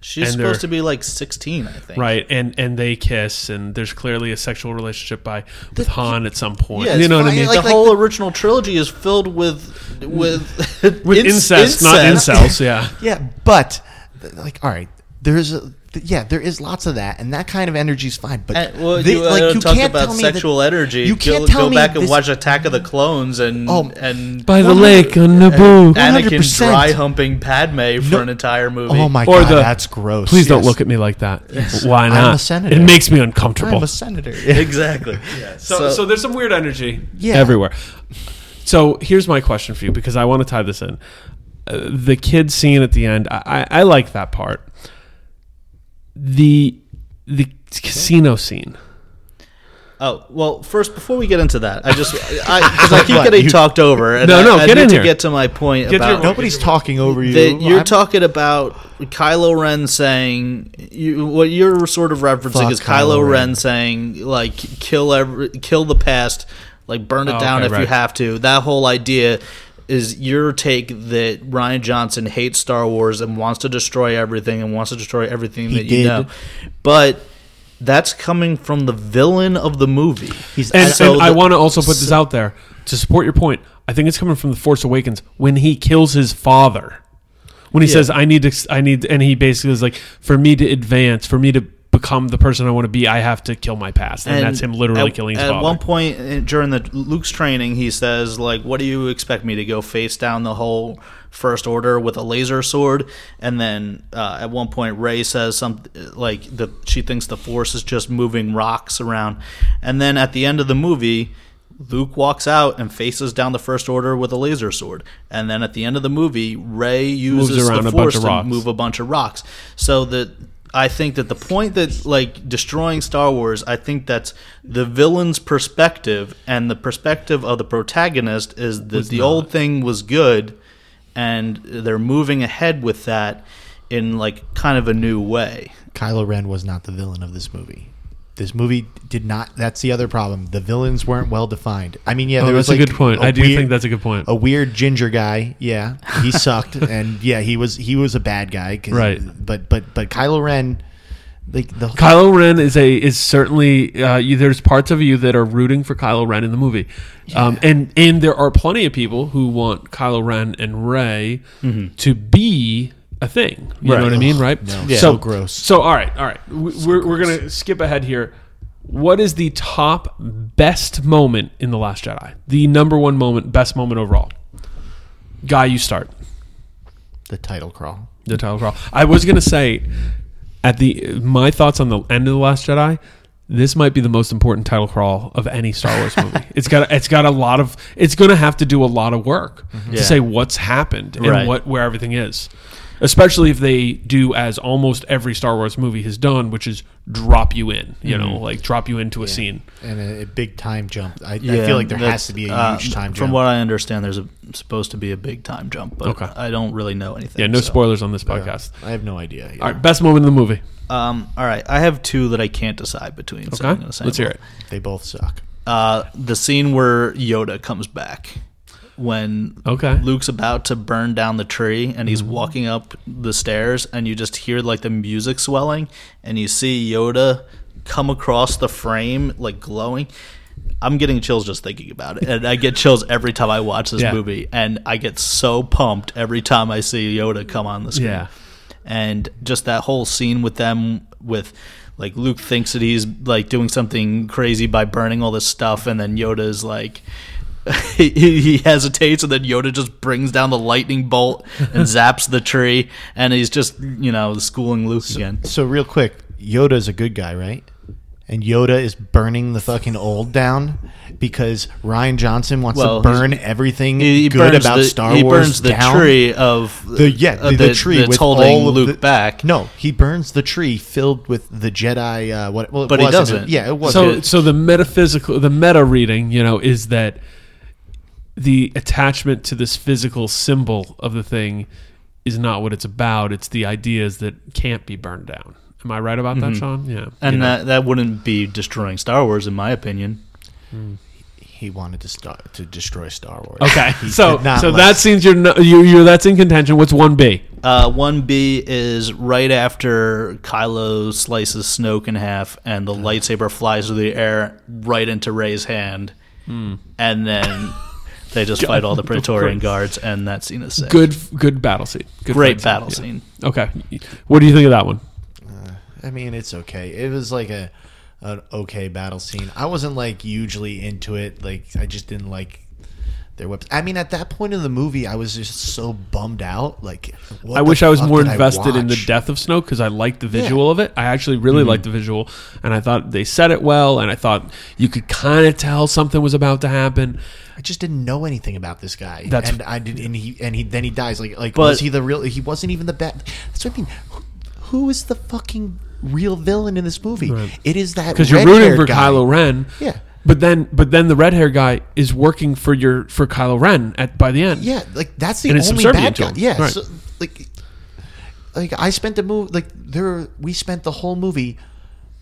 She's and supposed to be like 16, I think. right, and and they kiss, and there's clearly a sexual relationship by with Han at some point. Yeah, you know what I mean? like- the whole original trilogy is filled with with with inc- incest, not incels. Yeah, Yeah, but like, all right, there's a yeah, there is lots of that, and that kind of energy is fine. But And, well, they- you, like, uh, you talk can't about tell me that- sexual energy. You can't go, tell go me back and watch Attack of the Clones and Oh, and by the lake on Naboo. Anakin 100%. dry humping Padme for No- an entire movie. Oh my Or god, the- that's gross. Please don't look at me like that. Why not? I'm a senator. It makes me uncomfortable. I'm a senator. Exactly. So, so, there's some weird energy Yeah. everywhere. So here's my question for you because I want to tie this in. Uh, the kid scene at the end, I, I, I like that part. The the casino scene. Oh well, first before we get into that, I just I because I keep What, getting you- talked over. And No, no, I get need in to here. get to my point Get about your- Nobody's talking over you. that you're I'm- talking about Kylo Ren saying you, what you're sort of referencing Fuck is Kylo, Kylo Ren. Ren. saying like kill every, kill the past, like burn it Oh, down okay, if you right. have to. That whole idea is your take that Rian Johnson hates Star Wars and wants to destroy everything and wants to destroy everything He that you did. know, but. That's coming from the villain of the movie. He's- And, So and I want to also put this out there to support your point. I think it's coming from the Force Awakens when he kills his father. When he Yeah. says, "I need to, I need," and he basically is like, "For me to advance, for me to become the person I want to be, I have to kill my past," and, that's him literally at, killing his at father. one point uh, during the Luke's training, he says, "Like, what do you expect me to go face down the whole First Order with a laser sword?" And then uh, at one point, Rey says something like that she thinks the Force is just moving rocks around. And then at the end of the movie. Luke walks out and faces down the First Order with a laser sword, and then at the end of the movie, Rey uses the Force to move a bunch of rocks. So that I think that the point that like destroying Star Wars, I think that's the villain's perspective and the perspective of the protagonist is that the old thing was good and they're moving ahead with that in like kind of a new way. Kylo Ren was not the villain of this movie. This movie did not. That's the other problem. The villains weren't well defined. I mean, yeah, Oh, there was that's a good point. I do think that's a good point. A weird ginger guy. Yeah, he sucked, and yeah, he was he was a bad guy. Right. But but but Kylo Ren, like the Kylo Ren is a is certainly uh, you, there's parts of you that are rooting for Kylo Ren in the movie, um, and and there are plenty of people who want Kylo Ren and Rey to be a thing. You know what I mean, right? no. Yeah. So gross. So all right, all right, we, we're we're gonna skip ahead here. What is the top best moment in the Last Jedi? The number one moment, best moment overall. Guy, you start the title crawl. the title crawl. I was gonna say at the my thoughts on the end of the Last Jedi. This might be the most important title crawl of any Star Wars movie. it's got it's got a lot of it's going to have to do a lot of work mm-hmm. Yeah. to say what's happened and Right. what where everything is. Especially if they do as almost every Star Wars movie has done, which is drop you in, you know, like drop you into a scene. and a, a big time jump. I, I feel like there has to be a uh, huge time jump. From what I understand, there's a, supposed to be a big time jump, but Okay. I don't really know anything. Yeah, no so. spoilers on this podcast. I have no idea. All right, best moment in the movie. Um, all right, I have two that I can't decide between. Okay, gonna let's hear it. They both suck. Uh, the scene where Yoda comes back when Okay. Luke's about to burn down the tree and he's mm-hmm. walking up the stairs and you just hear like the music swelling and you see Yoda come across the frame like glowing. I'm getting chills just thinking about it. And I get chills every time I watch this Yeah. movie and I get so pumped every time I see Yoda come on the screen Yeah. and just that whole scene with them with like Luke thinks that he's like doing something crazy by burning all this stuff and then Yoda's like he, he hesitates and then Yoda just brings down the lightning bolt and zaps the tree and he's just you know schooling Luke again. So real quick, Yoda's a good guy, right? And Yoda is burning the fucking old down because Rian Johnson wants Well, to burn everything He, he good burns about the, Star he Wars burns the down. tree of The yeah, uh, the, the tree that's with holding all of Luke the, back. No, he burns the tree filled with the Jedi. Uh, what? Well, it But he wasn't- doesn't. Yeah, it was. So, so the metaphysical, the meta reading, you know, is that the attachment to this physical symbol of the thing is not what it's about. It's the ideas that can't be burned down. Am I right about that, Sean? Yeah. and You know. that that wouldn't be destroying Star Wars in my opinion. he wanted to start to destroy Star Wars. Okay, He so so like- that seems you're, no- you you that's in contention. What's one B? Uh, one B is right after Kylo slices Snoke in half, and the lightsaber flies through the air right into Rey's hand, Hmm. and then they just fight all the Praetorian guards, and that scene is sick. Good good battle scene. Good great fight battle yeah. scene. Okay, what do you think of that one? I mean, it's okay. It was like a an okay battle scene. I wasn't like hugely into it. Like I just didn't like their weapons. I mean, at that point in the movie, I was just so bummed out. Like, what I wish I was more invested in the death of Snoke because I liked the visual of it. I actually really Mm-hmm. liked the visual, and I thought they said it well, and I thought you could kind of tell something was about to happen. I just didn't know anything about this guy. That's- and I did, and he and he then he dies. Like, like But- was he the real? He wasn't even the bad. That's what I mean. Who, who is the fucking real villain in this movie? It is that because you're rooting for guy. Kylo Ren. Yeah. But then, but then the red hair guy is working for your for Kylo Ren at by the end. Yeah, like that's the And only subservient bad guy. Yeah, Right. so, like, like I spent the movie like there. We spent the whole movie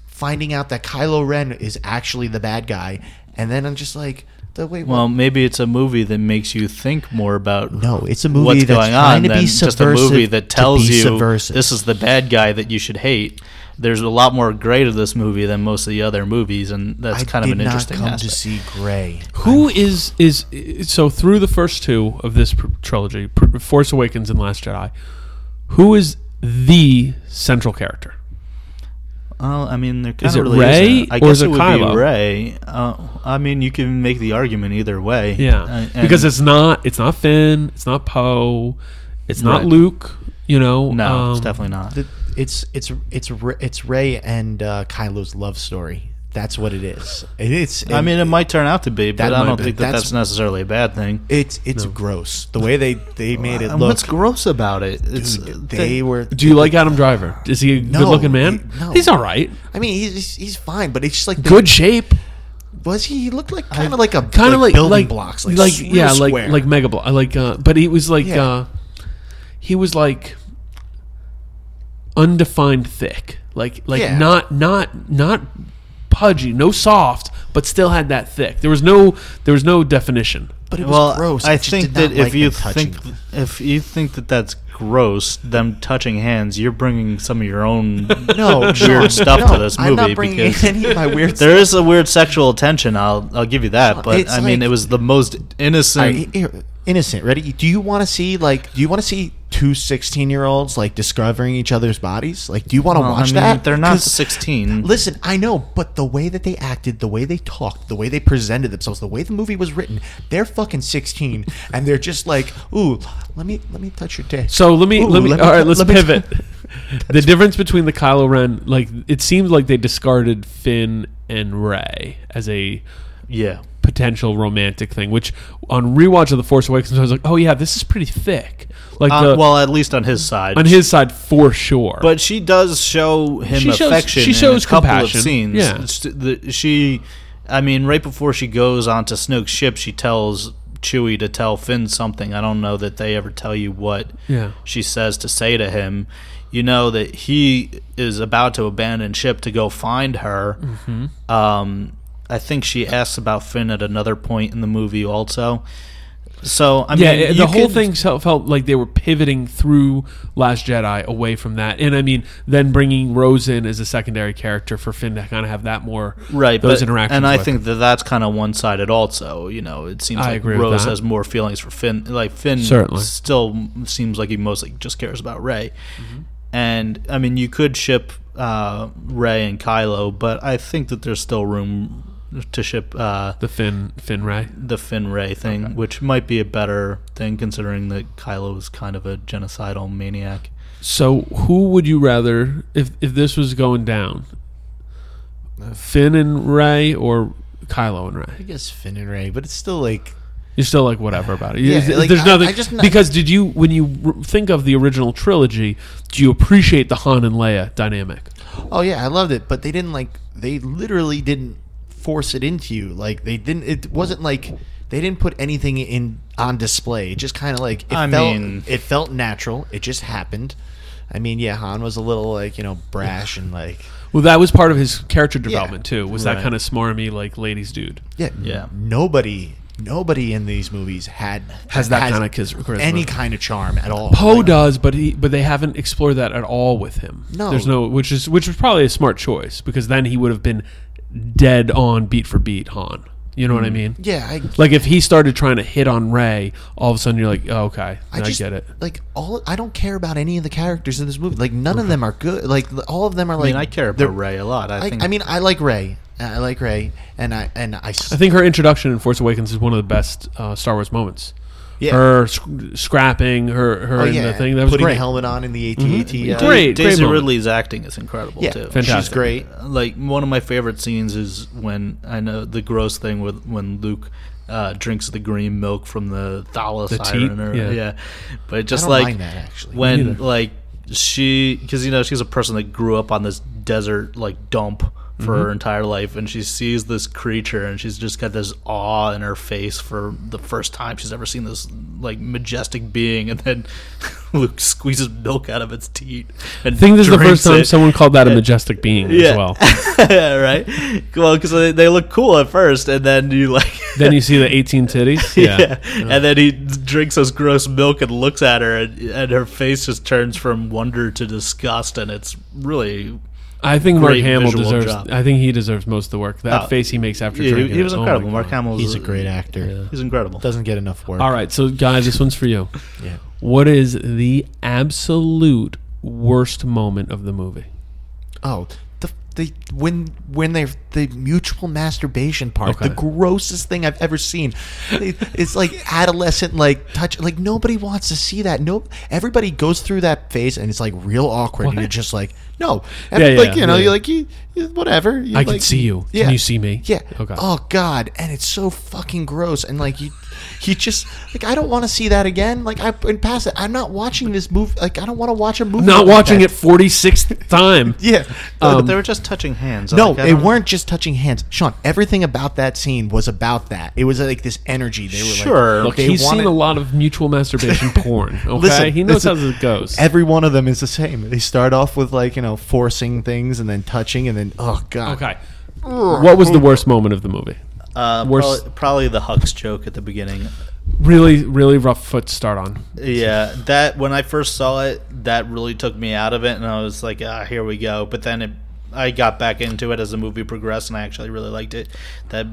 finding out that Kylo Ren is actually the bad guy, and then I'm just like, the wait, Well, well, maybe it's a movie that makes you think more about no, it's a movie what's that's going trying on to than be just a subversive. movie that to tells be you subversive. this is the bad guy that you should hate. There's a lot more gray to this movie than most of the other movies, and that's I kind of did an not interesting come aspect. to see Gray. Who is is so through the first two of this pr- trilogy, pr- Force Awakens and Last Jedi? Who is the central character? Oh, I mean, there kind Is of it really Rey isn't. I or guess is it it would Kylo? be Rey. Uh, I mean, you can make the argument either way. Yeah, Uh, because it's not it's not Finn, it's not Poe, it's not Right. Luke. You know, no, it's um, definitely not. The- It's it's it's Ra- it's Rey and uh, Kylo's love story. That's what it is. And It's. I mean, it might turn out to be, but That I don't be- think that that's- that's, necessarily a bad thing. it's it's gross the way they they made it look. what's gross about it? It's Dude, they were. Do you like Adam Driver? Is he a No, good-looking man? he- no. He's all right. I mean, he's he's fine, but it's just like the- Good shape. Was he? He looked like kind of like a kind of like building like blocks, like, like s- real yeah, like like mega block, like uh, but he was like Yeah. uh, he was like undefined thick, like like Yeah. not not not pudgy, no soft, but still had that thick. There was no there was no definition. but it was well, gross. I just think did that not if like you them touching think if you think that that's gross, them touching hands, you're bringing some of your own no weird stuff no, to this movie I'm not bringing because any of my weird. there is a weird sexual tension. I'll I'll give you that, but It's I mean, like- it was the most innocent. All right, here, innocent. Ready? Do you want to see like? Do you want to see two 16 year olds like discovering each other's bodies? Like, do you want to Well, watch I mean, that? They're not 16. Listen, I know, but the way that they acted, the way they talked, the way they presented themselves, the way the movie was written, they're fucking 16 and they're just like, "Ooh, let me let me touch your dick." So let me Ooh, let me let me- all right. Let's let me- pivot. the difference between the Kylo Ren, like it seems like they discarded Finn and Rey as a yeah. Potential romantic thing. Which on rewatch of the Force Awakens, I was like, oh yeah, this is pretty thick. Like Uh, the, well, at least on his side. on his side for sure. But she does show him She shows- affection. she in shows a couple compassion. of scenes. Yeah. The- she, I mean, right before she goes onto Snoke's ship, she tells Chewie to tell Finn something. I don't know that they ever tell you what Yeah. she says to say to him. You know that he is about to abandon ship to go find her. Mm-hmm. Um, I think she asks about Finn at another point in the movie, also. So I mean, you the whole could- thing felt, like they were pivoting through Last Jedi away from that, and I mean, then bringing Rose in as a secondary character for Finn to kind of have that more right those but, interactions. and i think that that's kind of one-sided also you know it seems I like rose has more feelings for finn like finn Certainly. still seems like he mostly just cares about rey Mm-hmm. and i mean you could ship uh, rey and kylo but i think that there's still room to ship uh, the Finn Finn Rey. the finn rey thing which might be a better thing considering that kylo is kind of a genocidal maniac So, who would you rather if if this was going down? Finn and Rey or Kylo and Rey? I guess Finn and Rey, but it's still like You're still like whatever about it. Yeah, Is- like, There's I- nothing I just- because did you when you r- think of the original trilogy, do you appreciate the Han and Leia dynamic? Oh yeah, I loved it, but they didn't like they literally didn't force it into you. Like they didn't it wasn't like they didn't put anything in on display. It just kind of like it I felt mean- it felt natural. It just happened. I mean, yeah, Han was a little like you know brash and like Well, that was part of his character development too. Was that kind of smarmy like ladies dude? yeah, Yeah. Nobody, nobody in these movies had Has that kind of chis- charisma. any kind of charm at all. Poe Like, does, but he but they haven't explored that at all with him. No. there's no which is which was probably a smart choice because then he would have been dead on beat for beat Han. You know what I mean? Yeah, I, Like if he started trying to hit on Rey, all of a sudden you're like, oh, okay, I, I just get it. Like all, I don't care about any of the characters in this movie. Like none of them are good. Like all of them are I like. mean, I care they're- about Rey a lot. I, I, think. I mean, I like Rey. I like Rey, and I and I. s- I think her introduction in Force Awakens is one of the best uh, Star Wars moments. Yeah. Her sc- scrapping, her her oh in yeah, the thing that was putting great. the helmet on in the AT-AT. uh, Great, Daisy moment. Ridley's acting is incredible Yeah, too. she's great. like one of my favorite scenes is when I know the gross thing with when Luke uh, drinks the green milk from the Thala The siren, teat? or, Yeah. yeah. But just don't like mind that, actually. when like she, because you know she's a person that grew up on this desert like dump for Mm-hmm. her entire life, and she sees this creature, and she's just got this awe in her face for the first time she's ever seen this like majestic being, and then Luke squeezes milk out of its teat. And I think this is the first time it. someone called that a majestic being as well Yeah. right? Well, because they, they look cool at first, and then you like, then you see the 18 titties. yeah. Yeah. and then he drinks this gross milk and looks at her, and, and her face just turns from wonder to disgust, and it's really I think Mark Hamill deserves. job. I think he deserves most of the work. That Oh, face he makes after yeah, he, drinking. he was it. Oh my incredible. Mark God. Hamill, He's a great actor. He's incredible. Doesn't get enough work. All right, so guys, this one's for you. Yeah. What is the absolute worst moment of the movie? Oh, the the when when they the mutual masturbation part, Okay. the grossest thing I've ever seen. It- it's like adolescent like touch. Like nobody wants to see that. No, everybody goes through that phase, and it's like real awkward. And What? you're just like, no, Yeah, And, like yeah, you know, yeah. you're like, you, you- whatever. You, I can like- see you. Can you see me? Yeah. Okay. Oh God, and it's so fucking gross. And like you, you just like I don't want to see that again. Like I and past it, I'm not watching this movie. Like I don't want to watch a movie. Not like watching that. it 46th time. Yeah. but Um, they were just touching hands. No, Like, they weren't just touching hands. Sean, everything about that scene was about that. It was like this energy. They were Sure. like, Look, they he's wanted- seen a lot of mutual masturbation porn. Okay, Listen, he knows listen, how it goes. Every one of them is the same. They start off with like you know forcing things and then touching and then oh god. Okay. What was the worst moment of the movie? Uh, Worse- probably, probably the Hux joke at the beginning. Really, really rough foot to start on. Yeah, that when I first saw it, that really took me out of it, and I was like, ah, here we go. But then it, I got back into it as the movie progressed, and I actually really liked it. That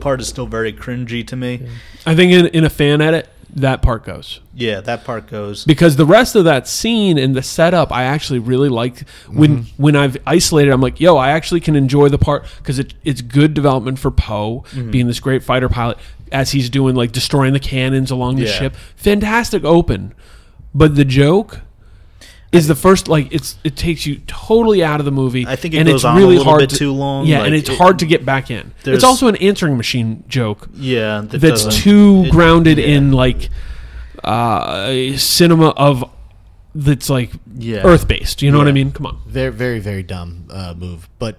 part is still very cringy to me. I think in, in a fan edit, that part goes. Yeah, that part goes. because the rest of that scene and the setup I actually really like. when Mm-hmm. when I've isolated I'm like yo I actually can enjoy the part because it, it's good development for Poe Mm-hmm. being this great fighter pilot as he's doing like destroying the cannons along the Yeah. ship fantastic open but the joke is the first like it's it takes you totally out of the movie I think it and goes it's on a really little hard bit to, too long, yeah and it's it- hard to get back in it's also an answering machine joke Yeah, that that's too it- grounded yeah. in like uh, cinema of that's like Yeah. earth based. You know what I mean? Come on. Very very very dumb uh, move. But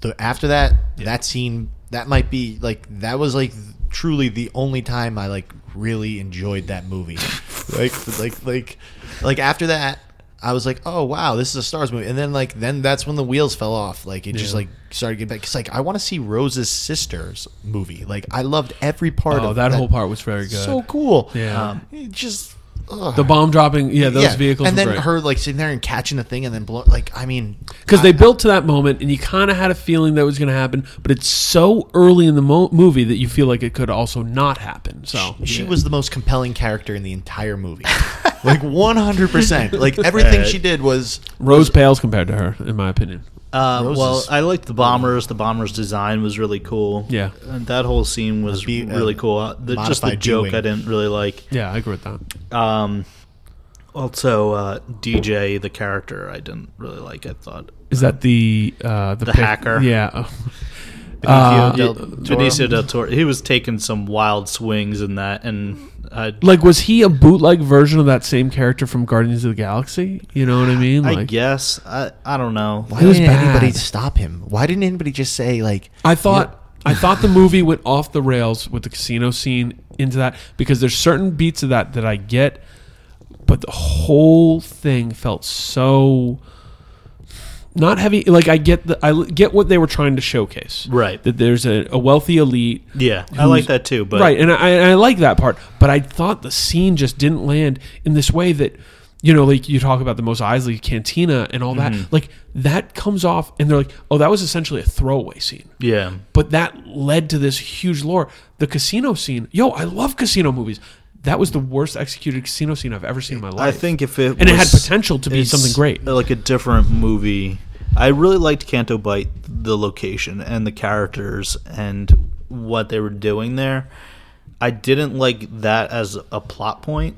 the after that that scene that might be like that was like truly the only time I like really enjoyed that movie. like like like like after that I was like, oh wow, this is a Stars movie, and then like then that's when the wheels fell off. Like it just like started getting back. Cause like I want to see Rose's sisters movie. Like I loved every part Oh, of that whole part was very good. So cool. Yeah. Um, it just ugh. the bomb dropping, yeah, those vehicles and then great. her like sitting there and catching the thing and then blow. Like I mean, because they I- built to that moment, and you kind of had a feeling that was going to happen, but it's so early in the mo- movie that you feel like it could also not happen. So She yeah. was the most compelling character in the entire movie. like 100%. Like everything Right. she did was Rose pales compared to her, in my opinion. Uh, Rose well, is- I liked the bombers. The bombers' design was really cool. Yeah. and that whole scene was B- uh, really cool. Uh, the, just the modified joke B-wing. I didn't really like. Yeah, I agree with that. Um, also, uh, DJ, the character, I didn't really like. I thought Is that the uh, the, The pic- hacker? Yeah. Benicio Uh, del Toro. Benicio del Toro. He was taking some wild swings in that, and I, Like, was he a bootleg version of that same character from Guardians of the Galaxy? You know what I mean? Like, I guess I, I don't know. Why was didn't anybody stop him? Why didn't anybody just say like I thought I thought the movie went off the rails with the casino scene into that because there's certain beats of that that I get, but the whole thing felt so not heavy. Like I get the I get what they were trying to showcase. Right. That there's a, a wealthy elite. Yeah, I like that too. But right, and I, and I like that part, but I thought the scene just didn't land in this way that, you know, like you talk about the Mos Eisley Cantina and all Mm-hmm. that, like that comes off, and they're like, oh, that was essentially a throwaway scene, yeah, but that led to this huge lore. The casino scene, yo, I love casino movies. That was the worst executed casino scene I've ever seen in my life. I think if it and it had potential to be something great. like a different movie. I really liked Canto Bight, the location and the characters and what they were doing there. I didn't like that as a plot point,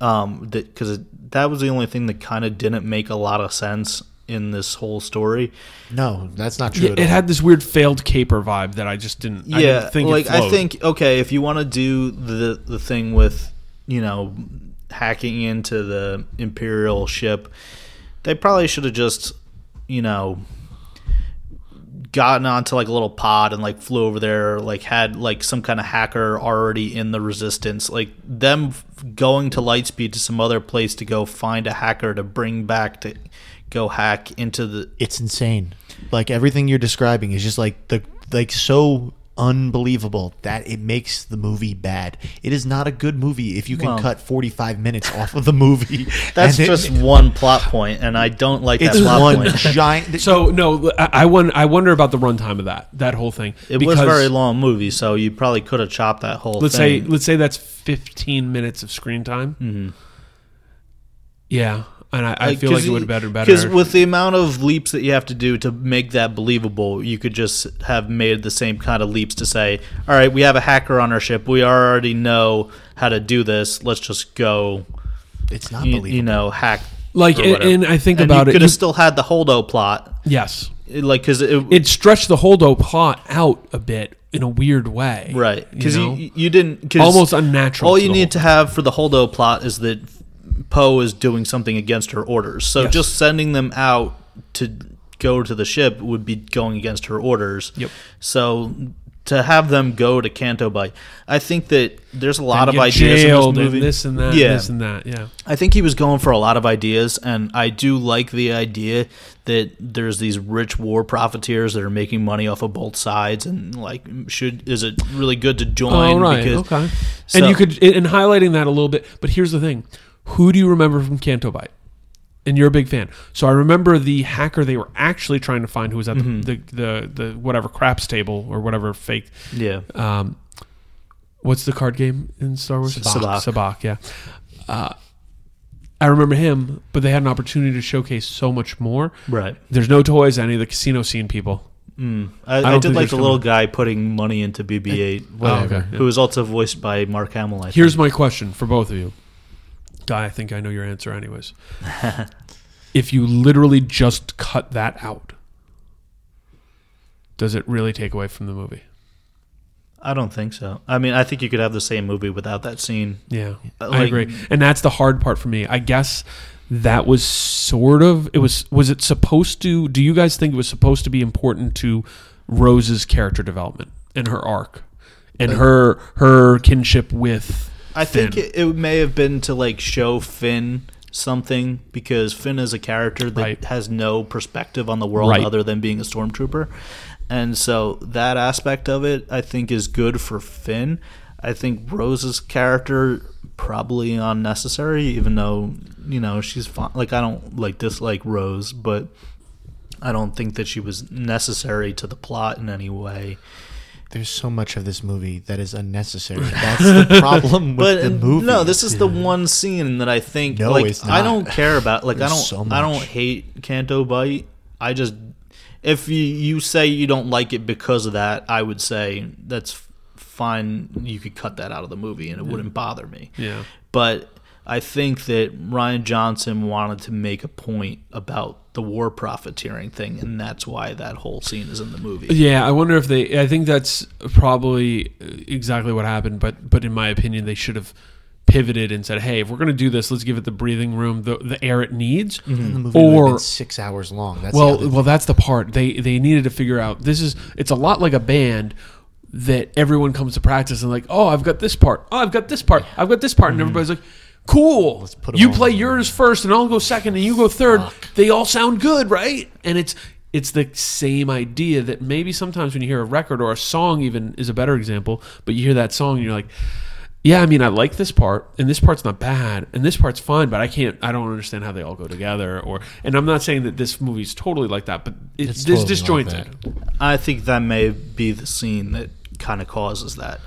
um, that because that was the only thing that kind of didn't make a lot of sense in this whole story. No, that's not true. Yeah, at it all. had this weird failed caper vibe that I just didn't. I yeah, didn't think it like I think okay, if you want to do the the thing with you know hacking into the imperial ship, they probably should have just you know gotten onto like a little pod and like flew over there like had like some kind of hacker already in the resistance like them f- going to lightspeed to some other place to go find a hacker to bring back to go hack into the it's insane. Like everything you're describing is just like the like so unbelievable that it makes the movie bad. It is not a good movie if you can Well- cut 45 minutes off of the movie. that's and it- just one plot point and i don't like it's that plot one point giant. So no, I, I wonder. I wonder about the runtime of that that whole thing. It was a very long movie, so you probably could have chopped that whole Let's say let's say that's fifteen minutes of screen time. Mm-hmm. Yeah, and I, I feel like it would have been better. Because with the amount of leaps that you have to do to make that believable, you could just have made the same kind of leaps to say, all right, we have a hacker on our ship. We already know how to do this. Let's just go, it's not you, believable. you know, hack. Like, and- and I think And about you it, could have still had the holdo plot. yes, Like, because it, it stretched the Holdo plot out a bit in a weird way. Right, because you you, know? you, didn't cause Almost unnatural All you need to have for the Holdo plot is that Poe is doing something against her orders. So Yes. just sending them out to go to the ship would be going against her orders. Yep. So to have them go to Canto Bight, I think that there's a lot And of ideas jailed in this movie. and this and that, yeah. and this and that. Yeah, I think he was going for a lot of ideas, and I do like the idea that there's these rich war profiteers that are making money off of both sides, and like, should is it really good to join? Oh, right. Because, okay. So- and you could and highlighting that a little bit. But here's the thing: who do you remember from Canto Bight? And you're a big fan, so I remember the hacker they were actually trying to find, who was at Mm-hmm. the, the the the whatever craps table or whatever fake. yeah. Um, what's the card game in Star Wars? Sabacc. Sabacc, yeah. Uh, I remember him, but they had an opportunity to showcase so much more. Right. There's no toys, any of the casino scene people. Mm. I, I, don't did like the little guy putting money into BB-8, Whatever. okay, yeah. who was also voiced by Mark Hamill. I Here's my question for both of you. Guy, I think I know your answer anyways. if you literally just cut that out, does it really take away from the movie? I don't think so. I mean, I think you could have the same movie without that scene. Yeah, I uh, agree. And that's the hard part for me. I guess that was sort of it was was it supposed to do you guys think it was supposed to be important to Rose's character development and her arc and uh, her her kinship with I think it, it may have been to like show Finn something because Finn is a character that Right. has no perspective on the world Right. other than being a stormtrooper. And so that aspect of it I think is good for Finn. I think Rose's character probably unnecessary even though, you know, she's fine. Like I don't like dislike Rose, but I don't think that she was necessary to the plot in any way. There's so much of this movie that is unnecessary. That's the problem with but the uh, movie. no, this is the one scene that I think No, like I don't care about. Like I don't so I don't hate Canto Bight. I just if you you say you don't like it because of that, I would say that's fine. You could cut that out of the movie and it wouldn't bother me. yeah. But I think that Rian Johnson wanted to make a point about the war profiteering thing, and that's why that whole scene is in the movie. Yeah, I wonder if they. I think that's probably exactly what happened. But but in my opinion, they should have pivoted and said, "Hey, if we're going to do this, let's give it the breathing room, the the air it needs." Mm-hmm. And the movie would have Or been six hours long. That's well, well, that's the part they they needed to figure out. This is it's a lot like a band that everyone comes to practice and like, oh, I've got this part, oh, I've got this part, I've got this part, and mm-hmm. everybody's like, cool. put 'em you play yours first, and I'll go second, and you go third. They all sound good, right? And it's it's the same idea that maybe sometimes when you hear a record or a song, even is a better example. But you hear that song, and you're like, yeah, I mean, I like this part, and this part's not bad, and this part's fine, but I can't, I don't understand how they all go together. Or, and I'm not saying that this movie's totally like that, but it, It's this totally like disjointed. I think that may be the scene that kind of causes that.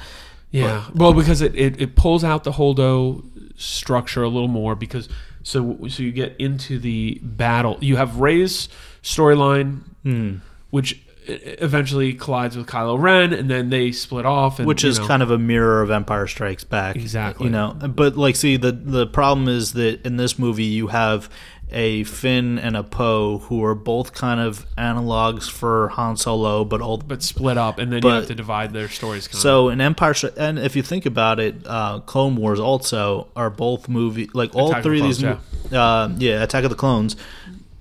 Yeah, well, because it, it, it pulls out the Holdo structure a little more because so so you get into the battle. You have Rey's storyline, Hmm. which eventually collides with Kylo Ren, and then they split off. And, which is know, kind of a mirror of Empire Strikes Back. Exactly. You know, but like, see, the the problem is that in this movie you have a Finn and a Poe who are both kind of analogs for Han Solo, but all but split up, and then you have to divide their stories. Kind So in Empire, and if you think about it, uh, Clone Wars also are both movie like all Attack of the three of Clones, these. mo- Uh, yeah, Attack of the Clones.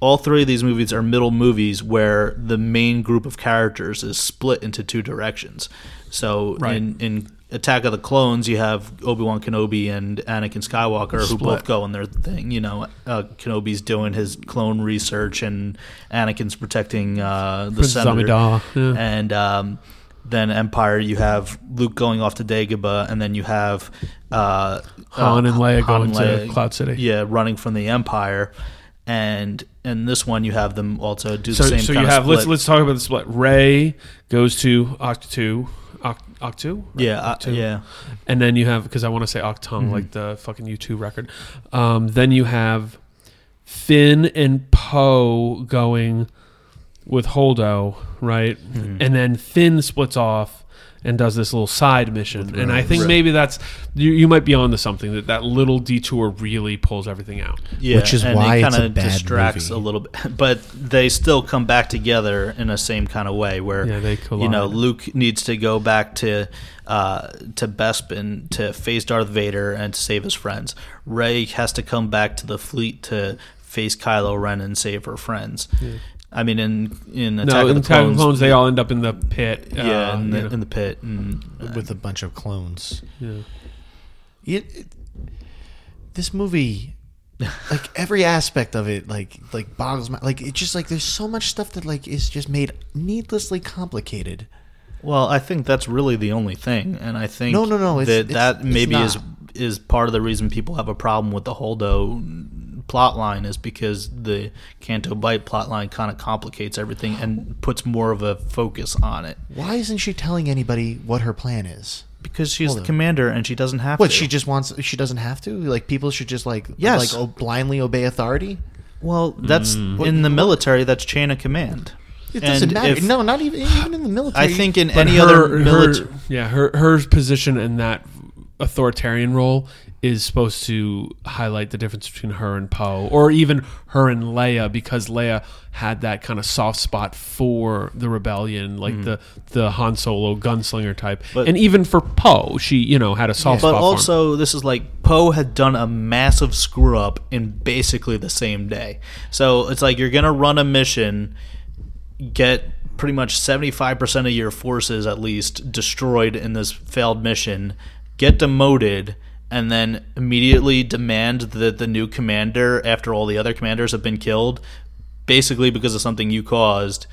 All three of these movies are middle movies where the main group of characters is split into two directions. So Right. in in Attack of the Clones, you have Obi Wan Kenobi and Anakin Skywalker who both go in their thing. You know, uh, Kenobi's doing his clone research, and Anakin's protecting uh, the Princess senator. Yeah. And um, then Empire, you have Luke going off to Dagobah, and then you have uh, Han and Leia Han going to Cloud City. Yeah, running from the Empire, and in this one you have them also do so the same. so you have let's let's talk about the split. Rey goes to Ahch-To, Oct- Ahch-To, yeah, uh, Ahch-To. yeah. and then you have because I want to say Achtung Mm-hmm. like the fucking U2 record. Um, then you have Finn and Poe going with Holdo, right? Mm-hmm. And then Finn splits off and does this little side mission. and I think Right. maybe that's you, you might be onto something that that little detour really pulls everything out. Yeah, Which is and why it it's kind a of bad distracts movie. a little bit, but they still come back together in the same kind of way where Yeah, they you know collide. Luke needs to go back to uh, to Bespin to face Darth Vader and to save his friends. Rey has to come back to the fleet to face Kylo Ren and save her friends. I mean, in in Attack no, of in the Attack of Clones, the Clones, they all end up in the pit. yeah, uh, in, you the, know. in the pit, and with a bunch of clones. Yeah. It, it- this movie, like every aspect of it, like like boggles my like it's just like there's so much stuff that like is just made needlessly complicated. Well, I think that's really the only thing, and I think No, no, no, it's- that it's- that it's maybe is is part of the reason people have a problem with the Holdo plot line is because the Canto Bight plot line kind of complicates everything and puts more of a focus on it Why isn't she telling anybody what her plan is? because she's the Holdo. commander and she doesn't have to What to. she just wants? She doesn't have to. Like people should just like Yes. like oh, blindly obey authority. well, that's Mm. in the military. That's chain of command. It doesn't And matter. if- no, not even even in the military. I think in But any her- other her- military. yeah, her her position in that authoritarian role is supposed to highlight the difference between her and Poe, or even her and Leia, because Leia had that kind of soft spot for the rebellion, like hmm. the the Han Solo gunslinger type, But- and even for Poe, she you know had a soft But spot. him. also, this is like Poe had done a massive screw up in basically the same day. So it's like you're gonna run a mission, get pretty much 75% of your forces at least destroyed in this failed mission, get demoted, and then immediately demand that the new commander, after all the other commanders have been killed, basically because of something you caused,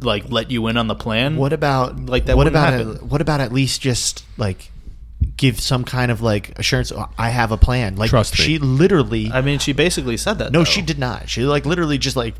like let you in on the plan. What about Like, that What about happen. what about at least just like give some kind of like assurance? "Oh, I have a plan. Like Trust me. she literally. I mean, she basically said that. no, though. she did not. She like literally just like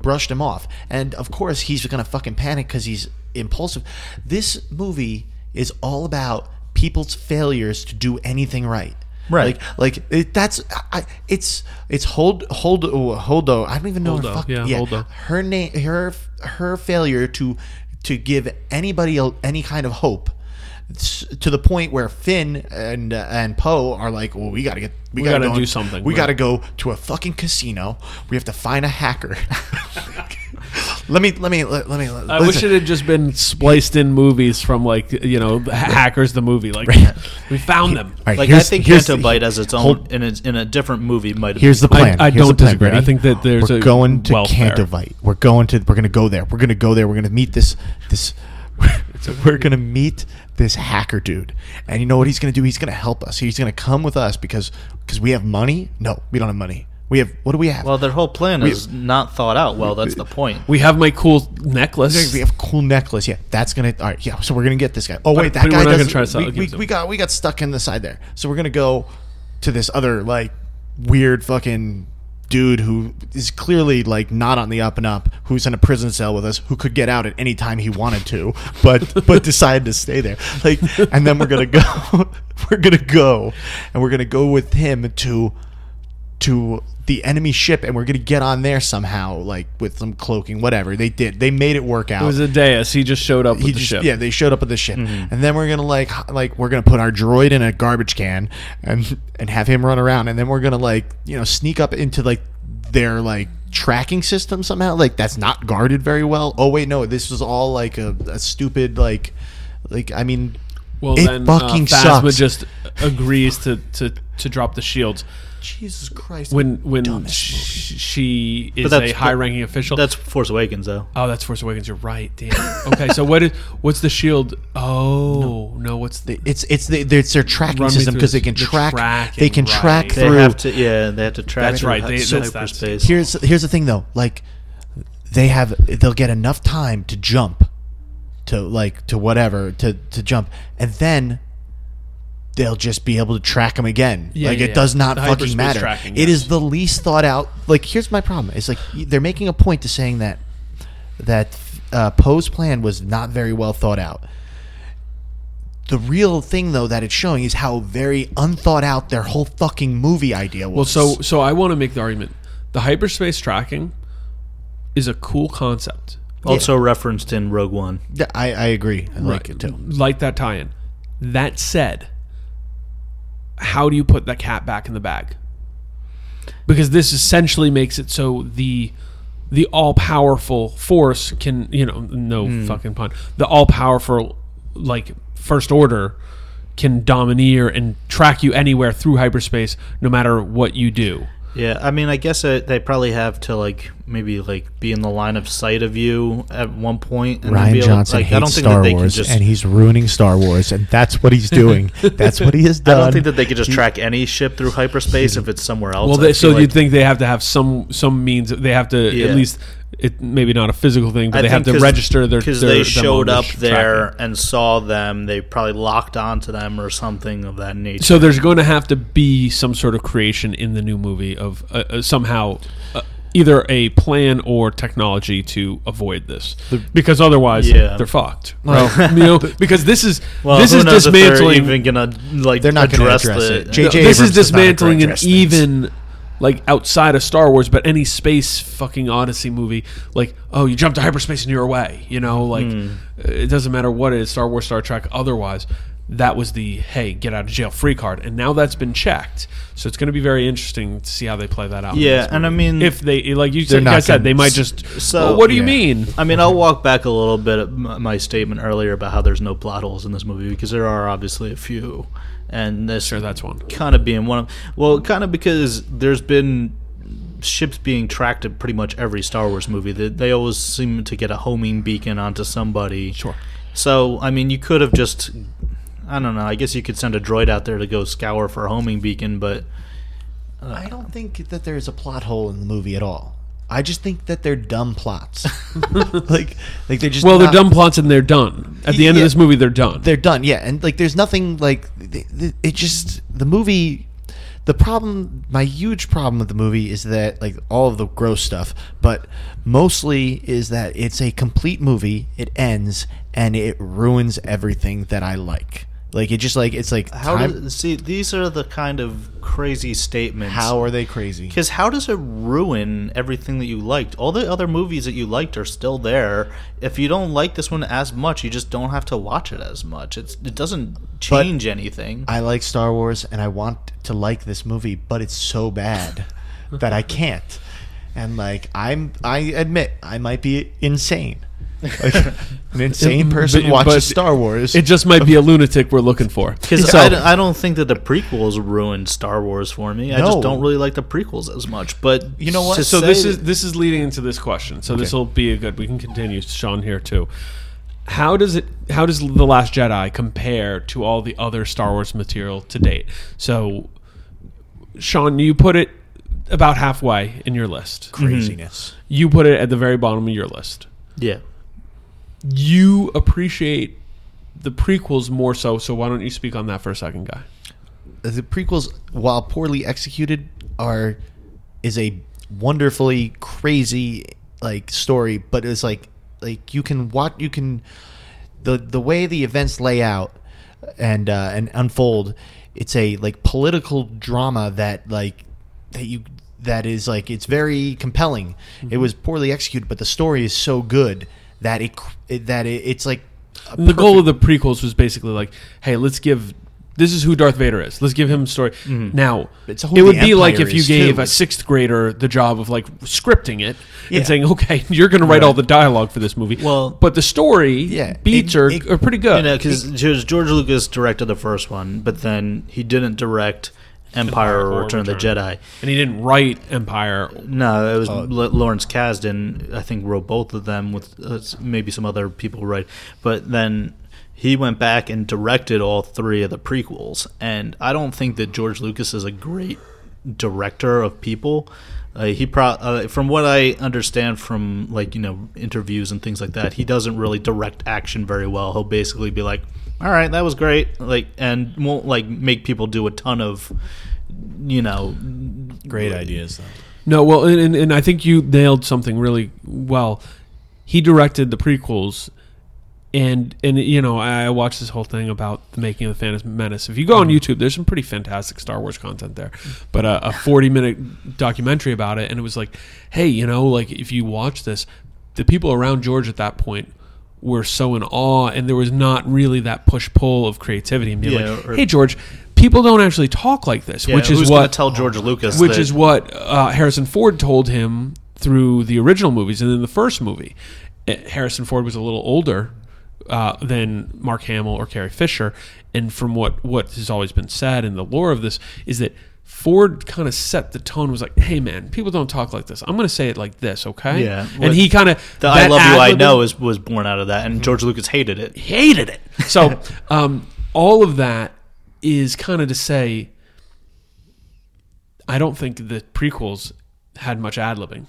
brushed him off. And of course, he's gonna fucking panic because he's impulsive. This movie is all about people's failures to do anything right. Right. Like, like it, that's I, it's it's hold hold oh, holdo. I don't even know her fuck yeah, Holdo. her name her her failure to to give anybody any kind of hope to the point where Finn and uh, and Poe are like, well, we gotta get, we, We gotta, gotta go do something, We right. gotta go to a fucking casino. We have to find a hacker. let me, let me, let, let me. I wish it had just been spliced in movies from like you know hackers the movie like we found them. All right, Like here's- I think here's Canto Bight as its own hold- in a, in a different movie might have. Here's the plan. I Here's don't the plan. disagree. I Ready? think that there's we're a going to welfare. Canto Bight. We're going to. We're going to go there. We're going to go there. We're going to meet this this we're gonna meet this hacker dude, and you know what he's gonna do? He's gonna help us. He's gonna come with us because because we have money. No, we don't have money. We have what do we have? Well, their whole plan We- is not thought out well. That's the point. We have my cool necklace. we have cool necklace. Yeah, that's gonna. All right, yeah. So we're gonna get this guy. Oh But- wait, that but guy gonna doesn't. try to sell- we, we, we got we got stuck in the side there. So we're gonna go to this other like weird fucking dude who is clearly like not on the up and up, who's in a prison cell with us, who could get out at any time he wanted to, but but decided to stay there. Like, and then we're gonna go. we're gonna go, and we're gonna go with him to to the enemy ship, and we're gonna get on there somehow, like with some cloaking, whatever they did. They made it work out It was a Deus. He just showed up with he the just, ship. Yeah, they showed up with the ship, Mm-hmm. and then we're gonna like like we're gonna put our droid in a garbage can and and have him run around, and then we're gonna like you know sneak up into like their like tracking system somehow. Like that's not guarded very well. Oh wait, no, this was all like a, a stupid like like I mean. Well, it then fucking uh, Phasma sucks. just agrees to, to, to drop the shields Jesus Christ! when when sh- she is But a high-ranking official. That's Force Awakens, though. oh, that's Force Awakens. You're right. Damn. Okay, so what is what's the shield? Oh no, what's the it's it's the, it's their tracking Run system because they can the track tracking, they can right. track They through have to, yeah, they have to track. That's right, hy- they- that's- that's- hyperspace. here's here's the thing though like they have they'll get enough time to jump to like to whatever to to jump and then they'll just be able to track them again Yeah, like yeah, it yeah. does not The fucking matter tracking, It is yes. the least thought out like here's my problem it's like they're making a point to saying that that uh, Poe's plan was not very well thought out the real thing though that it's showing is how very unthought out their whole fucking movie idea was Well, so so I want to make the argument. The hyperspace tracking is a cool concept. Also referenced in Rogue One. Yeah, I, I agree. I like it too. Like that tie-in. That said, how do you put that cat back in the bag? Because this essentially makes it so the the all powerful force can you know no Hmm. fucking pun the all powerful like first order can domineer and track you anywhere through hyperspace no matter what you do. Yeah, I mean, I guess uh they probably have to like maybe like be in the line of sight of you at one point. And then Rian be able, Johnson like, hates I don't think Star that they Wars, can just. and he's ruining Star Wars, and that's what he's doing. that's what he has done. I don't think that they could just track any ship through hyperspace if it's somewhere else. Well, they, so feel you'd think they have to have some some means. They have to Yeah. at least it maybe not a physical thing, but I they have to register their because they showed on the up there tracking. and saw them. They probably locked onto them or something of that nature. So there's going to have to be some sort of creation in the new movie of uh, uh, somehow. Uh, Either a plan or technology to avoid this, because otherwise Yeah. they're fucked. Right? you know, because this is well, this who is knows if they're dismantling. even gonna like They're not gonna address, address the, it. J.J. No, this Abrams is dismantling an address things. even like outside of Star Wars, but any space fucking Odyssey movie, like oh, you jump to hyperspace and you're away. You know, like Hmm. it doesn't matter what it is, Star Wars, Star Trek, otherwise. That was the hey, get out of jail free card, and now that's been checked. So it's going to be very interesting to see how they play that out. Yeah, and I mean- if they like you said, not guys said, they might just. So- well, what do you mean? I mean, I'll walk back a little bit at my statement earlier about how there's no plot holes in this movie because there are obviously a few, and this Sure, that's one. kind of being one of. Well, kind of because there's been ships being tracked in pretty much every Star Wars movie. They, they always seem to get a homing beacon onto somebody. Sure. So I mean, you could have just. I don't know. I guess you could send a droid out there to go scour for a homing beacon, but I don't think that there's a plot hole in the movie at all. I just think that they're dumb plots. like, like they're just Well, they're dumb plots and they're done. At the end Yeah. of this movie, they're done. They're done. Yeah, and like there's nothing like it. Just the movie. The problem, my huge problem with the movie is that like all of the gross stuff, but mostly is that it's a complete movie. It ends and it ruins everything that I like. Like it just like it's like how time- does see? These are the kind of crazy statements. how are they crazy? Because how does it ruin everything that you liked? All the other movies that you liked are still there. If you don't like this one as much, you just don't have to watch it as much. It's it doesn't change anything. I like Star Wars and I want to like this movie, but it's so bad that I can't. And like I'm I admit I might be insane. Like an insane person But- watches but Star Wars. It just might be a lunatic we're looking for. Because So- I, don't- I don't think that the prequels ruined Star Wars for me. I No. just don't really like the prequels as much. But You know what? so this is this is leading into this question. So this will be a good. We can continue, Sean here too. how does it how does the last jedi compare to all the other star wars material to date so sean you put it about halfway in your list Craziness. Mm-hmm. you put it at the very bottom of your list Yeah. You appreciate the prequels more so so why don't you speak on that for a second guy The prequels, while poorly executed, are is a wonderfully crazy like story, but it's like like you can watch you can the the way the events lay out and uh, and unfold. It's a like political drama that like that you that is like it's very compelling. It was poorly executed, but the story is so good that it, it that it, it's like the goal of the prequels was basically like hey let's give this is who Darth Vader is. Let's give him a story. Mm-hmm. Now, It's who it would be like if you gave too. a sixth grader the job of like scripting it Yeah. and saying, "Okay, you're going to write all the dialogue for this movie." Well- but the story Yeah, beats it- are, it- are pretty good. You know, because George Lucas directed the first one, but then he didn't direct Empire, Empire or Return of the Return. Jedi. and he didn't write Empire. No, it was. L- Lawrence Kasdan. I think wrote both of them with uh, maybe some other people write. But then he went back and directed all three of the prequels. And I don't think that George Lucas is a great director of people. Uh, he pro- uh, from what I understand from like you know interviews and things like that, he doesn't really direct action very well. He'll basically be like, "All right, that was great," like, and won't like make people do a ton of, you know, great ideas though. No, well, and, and, and I think you nailed something really well. He directed the prequels, and and you know I watched this whole thing about the making of the Phantom Menace. If you go on mm-hmm. YouTube, there's some pretty fantastic Star Wars content there. But a, a 40 minute documentary about it, and it was like, hey, you know, like if you watch this, the people around George at that point were so in awe, and there was not really that push pull of creativity and being Yeah, like, or- hey, George. People don't actually talk like this, Yeah, which is what tell George Lucas, which that- is what uh, Harrison Ford told him through the original movies and then the first movie. Uh, Harrison Ford was a little older uh, than Mark Hamill or Carrie Fisher, and from what what has always been said in the lore of this is that Ford kind of set the tone. Was like, hey man, people don't talk like this. I'm going to say it like this, okay? Yeah. and he kind of The I Love You I Know is, was born out of that, and George Lucas hated it. hated it. So um, all of that is kind of to say, I don't think the prequels had much ad libbing.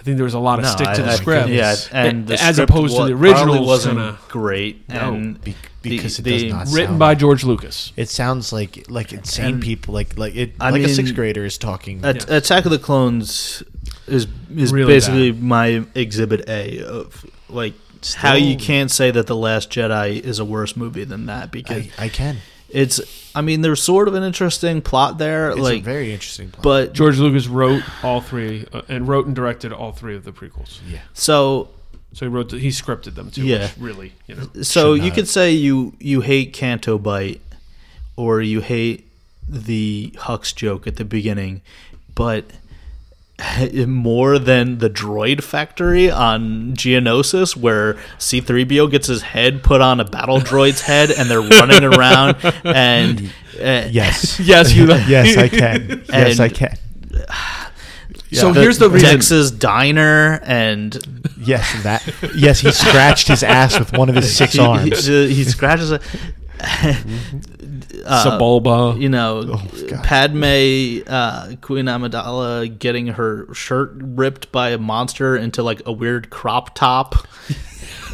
I think there was a lot of No, stick to I- the I- script. Yeah, and the as script opposed to the original originals, wasn't kinda great. No. and Be- the- because it the- does not written sound- by George Lucas. It sounds like like insane And- people, like like it, I like a sixth grader is talking. At- Attack of the Clones is is Really basically my exhibit A of like how you can't say that the Last Jedi is a worse movie than that because I, I can. It's. I mean, there's sort of an interesting plot there, It's like, a very interesting plot. but George Lucas wrote all three uh, and wrote and directed all three of the prequels. yeah, so So he wrote, he scripted them too. Yeah. which really, you know, So you could say you you hate Canto Bight, or you hate the Hux joke at the beginning, but more than the droid factory on Geonosis, where C-3PO gets his head put on a battle droid's head, and they're running around, and uh, yes, yes, you. yes, I can. Yes, I And- can. So the- here's the reason. Dex's diner, and Yes, that. Yes, he scratched his ass with one of his six he, arms. He, he scratches it. Uh, Sebulba. you know, Oh, Padme, uh, Queen Amidala getting her shirt ripped by a monster into like a weird crop top.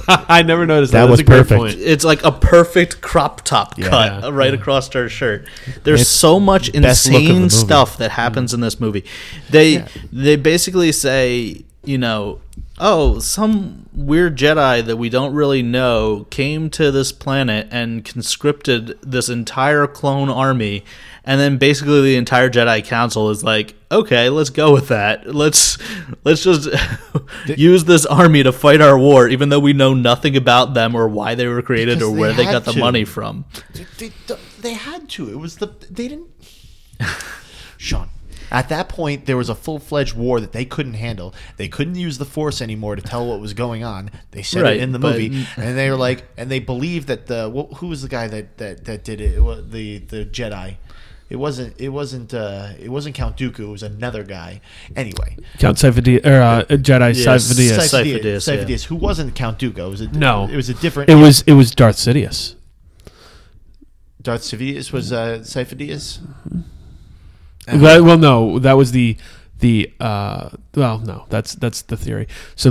I never noticed that. That That's was a great perfect. point. It's like a perfect crop top Yeah. cut Yeah. right across her shirt. There's It's so much best look of the insane stuff that happens in this movie. They Yeah. they basically say, you know, oh, some weird Jedi that we don't really know came to this planet and conscripted this entire clone army. And then basically the entire Jedi Council is like, okay, let's go with that. Let's let's just use this army to fight our war, even though we know nothing about them or why they were created or they where they had got the money from. They, they, they had to. It was the they didn't. Sean, at that point, there was a full fledged war that they couldn't handle. They couldn't use the Force anymore to tell what was going on. They said Right, it in the but- movie, and they were like, and they believed that the who was the guy that that that did it? It The the Jedi. It wasn't. It wasn't. Uh, it wasn't Count Dooku. It was another guy. Anyway, Count Sifo-Dyas or uh, Jedi Yes. Sifo-Dyas. Sif- Sifo-Dyas, Sifo-Dyas, yeah. Who wasn't Count Dooku. It was a, No. It was a different. It was it was Darth Sidious. Darth Sidious was uh, Sifo-Dyas. That, well, no, that was the the uh, well, no, that's that's the theory. So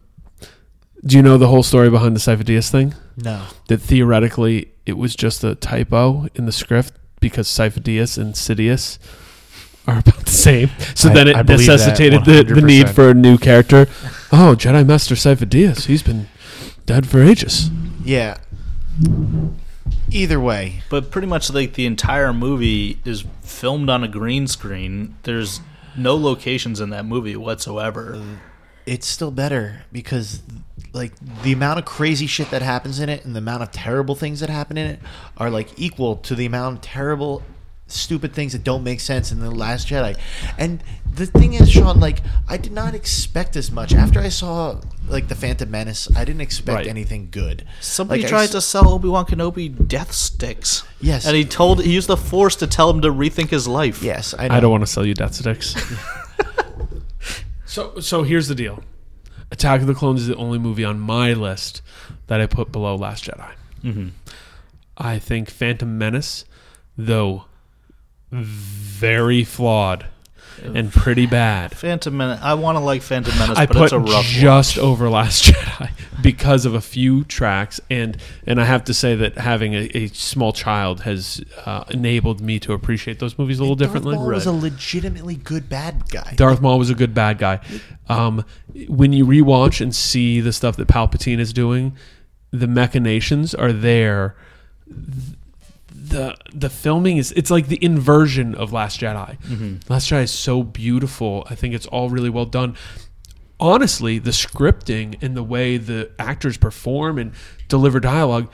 do you know the whole story behind the Sifo-Dyas thing? No. That theoretically it was just a typo in the script because Sifo-Dyas and Sidious are about the same. So I- then it I believe that necessitated the, the need for a new character. Oh, Jedi Master Sifo-Dyas. He's been dead for ages. Yeah. Either way, But pretty much like the entire movie is filmed on a green screen. There's no locations in that movie whatsoever. it's still better because like the amount of crazy shit that happens in it and the amount of terrible things that happen in it are like equal to the amount of terrible stupid things that don't make sense in the last jedi and the thing is sean like i did not expect as much after i saw like the phantom menace i didn't expect Right. anything good Somebody Like, I tried s- to sell Obi Wan Kenobi death sticks. Yes. and he told he used the Force to tell him to rethink his life. yes i know I don't want to sell you death sticks. so so here's the deal. Attack of the Clones is the only movie on my list that I put below Last Jedi. Mm-hmm. I think Phantom Menace, though very flawed and pretty bad, Phantom Menace. I want to like Phantom Menace, I but put it's a rough just watch. over Last Jedi because of a few tracks, and and I have to say that having a, a small child has uh, enabled me to appreciate those movies a little differently. Darth Maul was a legitimately good bad guy Darth Maul was a good bad guy. Um, when you rewatch and see the stuff that Palpatine is doing, the machinations are there. The the filming is it's like the inversion of Last Jedi. Mm-hmm. Last Jedi is so beautiful. I think it's all really well done. Honestly, the scripting and the way the actors perform and deliver dialogue,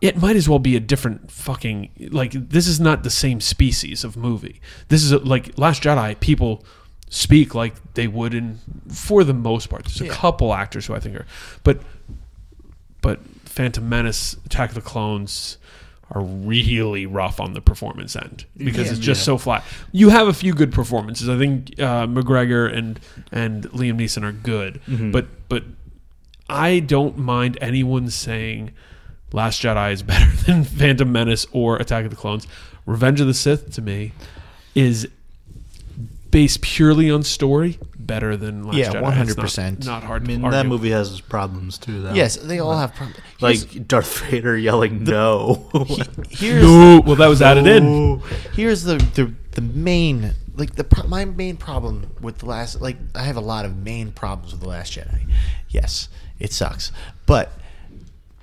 it might as well be a different fucking like this is not the same species of movie. This is a, like Last Jedi. People speak like they would in for the most part. There's a Yeah. couple actors who I think are, but but Phantom Menace, Attack of the Clones are really rough on the performance end because Yeah. it's just so flat. You have a few good performances. I think uh, McGregor and and Liam Neeson are good, but but I don't mind anyone saying Last Jedi is better than Phantom Menace or Attack of the Clones. Revenge of the Sith to me is based purely on story better than Last Yeah, 100%. Not, not hard. I mean, to that movie has its problems too. Though. yes they all have problems like Darth Vader yelling "No." here's No, well, that was added in. here's the the, the main like the my main problem with the last like I have a lot of main problems with the last Jedi. Yes, it sucks, but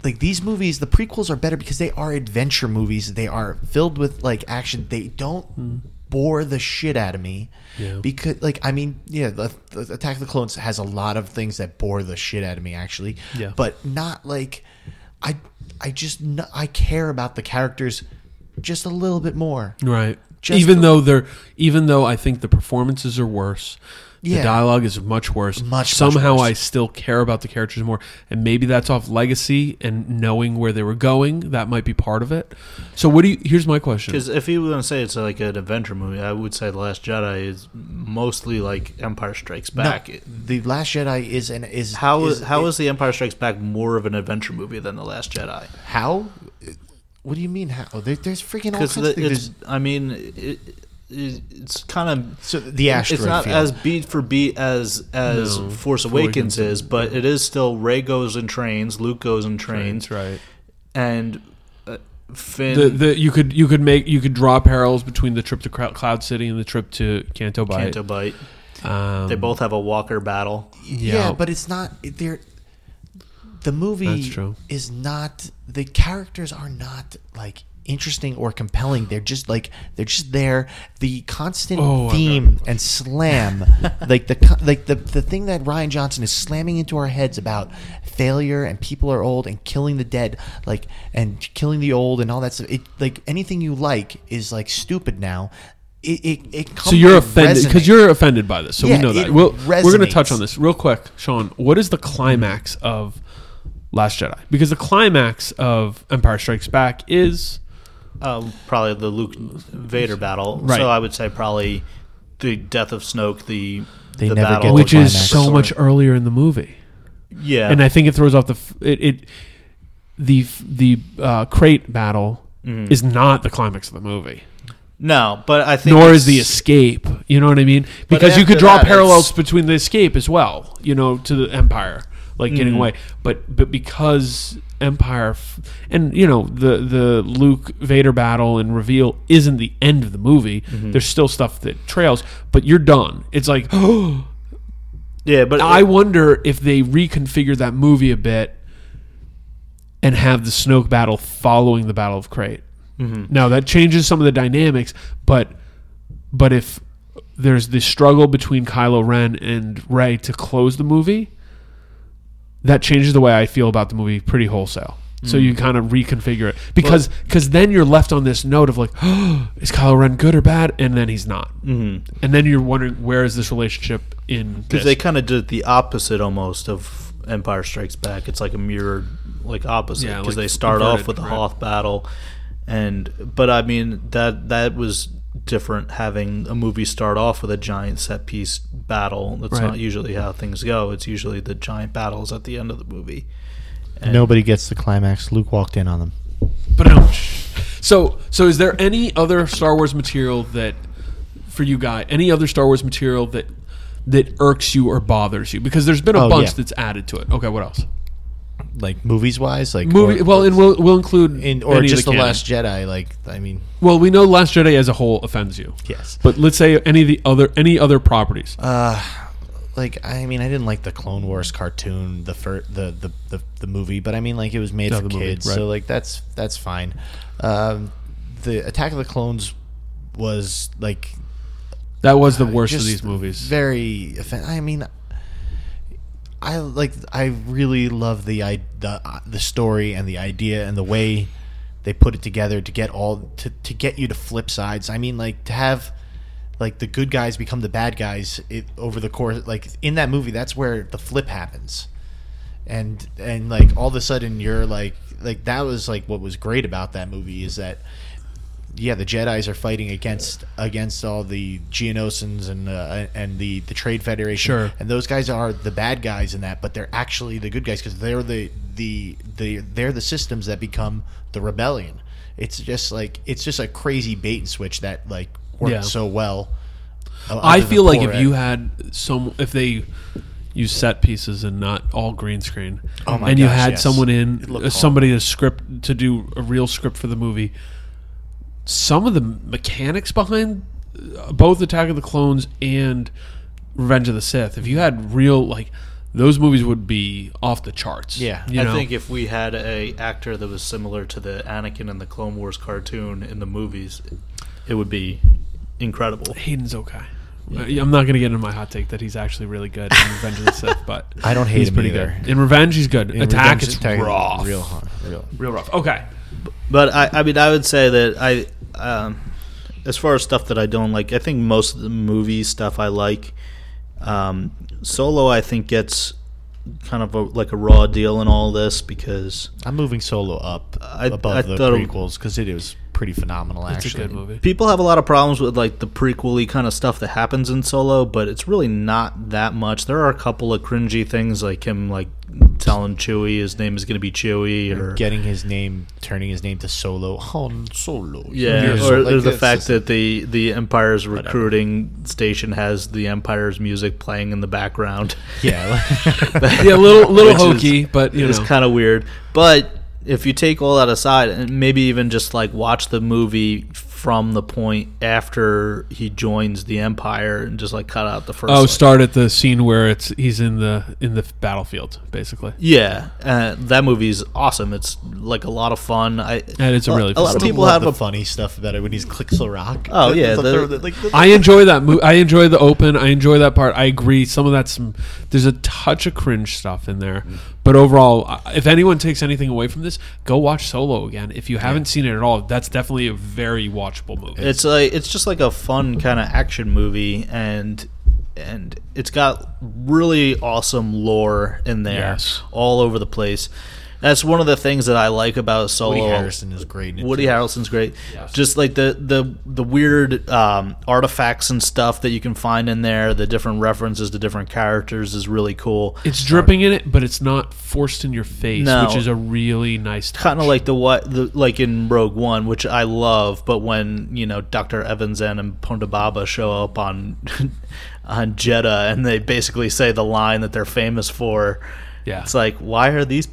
like these movies, the prequels are better because they are adventure movies. They are filled with like action. They don't hmm. Bore the shit out of me. Yeah. Because like I mean, yeah, the, the Attack of the Clones has a lot of things that bore the shit out of me actually. Yeah. But not like I I just I care about the characters just a little bit more. Right. Just even though they're even though I think the performances are worse. Yeah. The dialogue is much worse. Much, much Somehow worse. I still care about the characters more. And maybe that's off legacy and knowing where they were going. That might be part of it. So what do you here's my question. Because if you were going to say it's like an adventure movie, I would say The Last Jedi is mostly like Empire Strikes No, Back. the Last Jedi is an is How is is how is The Empire Strikes Back more of an adventure movie than The Last Jedi? how? What do you mean how? There, there's freaking all Because kinds of things. I mean, it, it, it's kind of So the It's not field. as beat for beat as as No, Force Force Awakens Awakens is, but it is still Rey goes and trains, Luke goes and trains, right. and uh, Finn. The, the you could you could make you could draw parallels between the trip to Cloud City and the trip to Canto Bight. Canto Bight. Um, they both have a Walker battle. yeah. but it's not. They're the movie That's true. is not. The characters are not like interesting or compelling. They're just like they're just there. The constant Oh, theme and slam, like the like the the thing that Rian Johnson is slamming into our heads about failure and people are old and killing the dead, like and killing the old and all that stuff. It like anything you like is like stupid now. It it, it comes So you're offended because you're offended by this. So Yeah, we know that. We'll, we're going to touch on this real quick, Sean. What is the climax of Last Jedi? Because the climax of Empire Strikes Back is Um, probably the Luke Vader battle. Right. So I would say probably the death of Snoke. The They the never battle, get the which is climax. so much earlier in the movie. Yeah, and I think it throws off the f- it. it the the uh, Crait battle Mhm. is not the climax of the movie. no, but I think Nor is the escape. You know what I mean? Because you could draw that, parallels it's- between the escape as well. You know, to the Empire, like getting Mhm. away. But but because Empire f- and you know the the Luke Vader battle and reveal isn't the end of the movie. Mhm. There's still stuff that trails, but you're done. It's like Yeah, but I wonder if they reconfigure that movie a bit and have the Snoke battle following the Battle of Crait. Mhm. Now that changes some of the dynamics, but but if there's the struggle between Kylo Ren and Rey to close the movie, that changes the way I feel about the movie pretty wholesale. So Mm. you kind of reconfigure it because because then you're left on this note of like, is Kylo Ren good or bad? And then he's not. Mhm. And then you're wondering where is this relationship in because they kind of did the opposite almost of Empire Strikes Back. It's like a mirrored like opposite Yeah, because like they start off with the right. Hoth battle, and but I mean that that was different having a movie start off with a giant set piece battle. That's Right. not usually how things go. It's usually the giant battles at the end of the movie. And- Nobody gets the climax. Luke walked in on them. Um, so so is there any other Star Wars material that for you guy any other Star Wars material that that irks you or bothers you? Because there's been a Oh, bunch yeah. that's added to it. Okay, what else? Like movies wise, like Movie. or- well, and we'll we'll include in or any of just the, canon. Last Jedi. Like I mean, Well, we know Last Jedi as a whole offends you. Yes. But let's say any of the other any other properties. Uh, like I mean, I didn't like the Clone Wars cartoon, the fir- the, the the the movie, but I mean, like it was made for the movie, kids, right. so like that's that's fine. Um, the Attack of the Clones was like That was the worst of just these movies. Very, offen- I mean, I like. I really love the the the story and the idea and the way they put it together to get all to to get you to flip sides. I mean, like to have like the good guys become the bad guys it, over the course. Like in that movie, that's where the flip happens, and and like all of a sudden you're like like that was like what was great about that movie is that yeah, the Jedi's are fighting against against all the Geonosians and uh, and the the Trade Federation. Sure. And those guys are the bad guys in that, but they're actually the good guys because they're the the the they're the systems that become the rebellion. It's just like it's just a crazy bait and switch that like worked Yeah. so well. uh, I feel like if Ed. you had some, if they use set pieces and not all green screen, Oh my and you had yes. someone in, somebody to script to do a real script for the movie, some of the mechanics behind uh, both Attack of the Clones and Revenge of the Sith, if you had real like those movies would be off the charts. Yeah. you I know? think if we had a actor that was similar to the Anakin in the Clone Wars cartoon in the movies, it would be incredible. Hayden's okay. Uh, I'm not going to get into my hot take that he's actually really good in Revenge of the Sith, but I don't hate he's him pretty either. good. In Revenge, he's good. In Attack, Revenge, it's Attack is rough, real hard, real- real rough. Okay, But I, I mean, I would say that I, um, as far as stuff that I don't like, I think most of the movie stuff I like. Um, Solo, I think gets kind of a, like a raw deal in all this because I'm moving Solo up I- above I the prequels because it was pretty phenomenal. It's a Actually, good movie. people have a lot of problems with like the prequely kind of stuff that happens in Solo, but it's really not that much. There are a couple of cringy things like him like telling Chewie his name is going to be Chewie or getting his name, turning his name to Solo, Han Solo. Yeah, Yes, or, like the this. fact that the the Empire's recruiting station has the Empire's music playing in the background. Yeah. Yeah, a little- little Which is- hokey, but, you it's kind of weird. But if you take all that aside, and maybe even just like watch the movie from the point after he joins the Empire, and just like cut out the first. Oh, like, start at the scene where it's he's in the in the battlefield, basically. Yeah, uh, that movie's awesome. It's like a lot of fun. I And it's a really a fun lot of people have the a funny stuff about it when he's clicks the rock. Oh, yeah, the, the- the- like the- I enjoy that movie. I enjoy the open. I enjoy that part. I agree. Some of that's some. There's a touch of cringe stuff in there, but overall, uh, if anyone takes anything away from this, go watch Solo again. If you haven't seen it at all, that's definitely a very watchable movie. It's like it's just like a fun kind of action movie, and and it's got really awesome lore in there, Yes. all over the place. That's one of the things that I like about Solo. Woody Harrelson is great. in Woody too. Harrelson's great. Just like the the the weird um, artifacts and stuff that you can find in there, the different references to different characters is really cool. It's dripping in it, but it's not forced in your face, No. which is a really nice. kind of like the what the like in Rogue One, which I love, but when you know Doctor Evazan and Ponda Baba show up on on Jedha and they basically say the line that they're famous for, Yeah. it's like why are these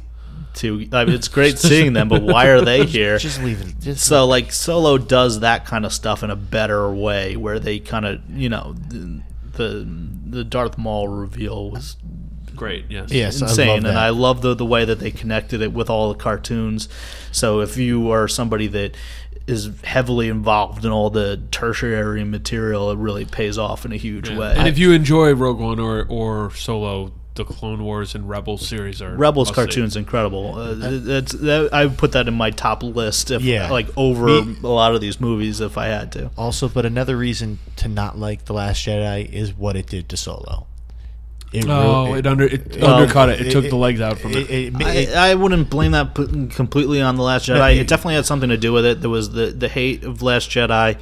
two? I mean, it's great seeing them, but why are they here? Just leave it. Just so like Solo does that kind of stuff in a better way, where they kind of you know the the, the Darth Maul reveal was great. Yes. Yes, I love insane, that. and I love the the way that they connected it with all the cartoons. So if you are somebody that is heavily involved in all the tertiary material, it really pays off in a huge way. And if you enjoy Rogue One or or Solo, the Clone Wars and Rebels series are Rebels must-see. cartoon's incredible. Uh, that's that, I would put that in my top list. If Yeah. like over Me- a lot of these movies, if I had to. Also, but another reason to not like the Last Jedi is what it did to Solo. It Oh, it under- it undercut it. It took the legs out from it. I, I wouldn't blame that completely on the Last Jedi. It definitely had something to do with it. There was the the hate of Last Jedi,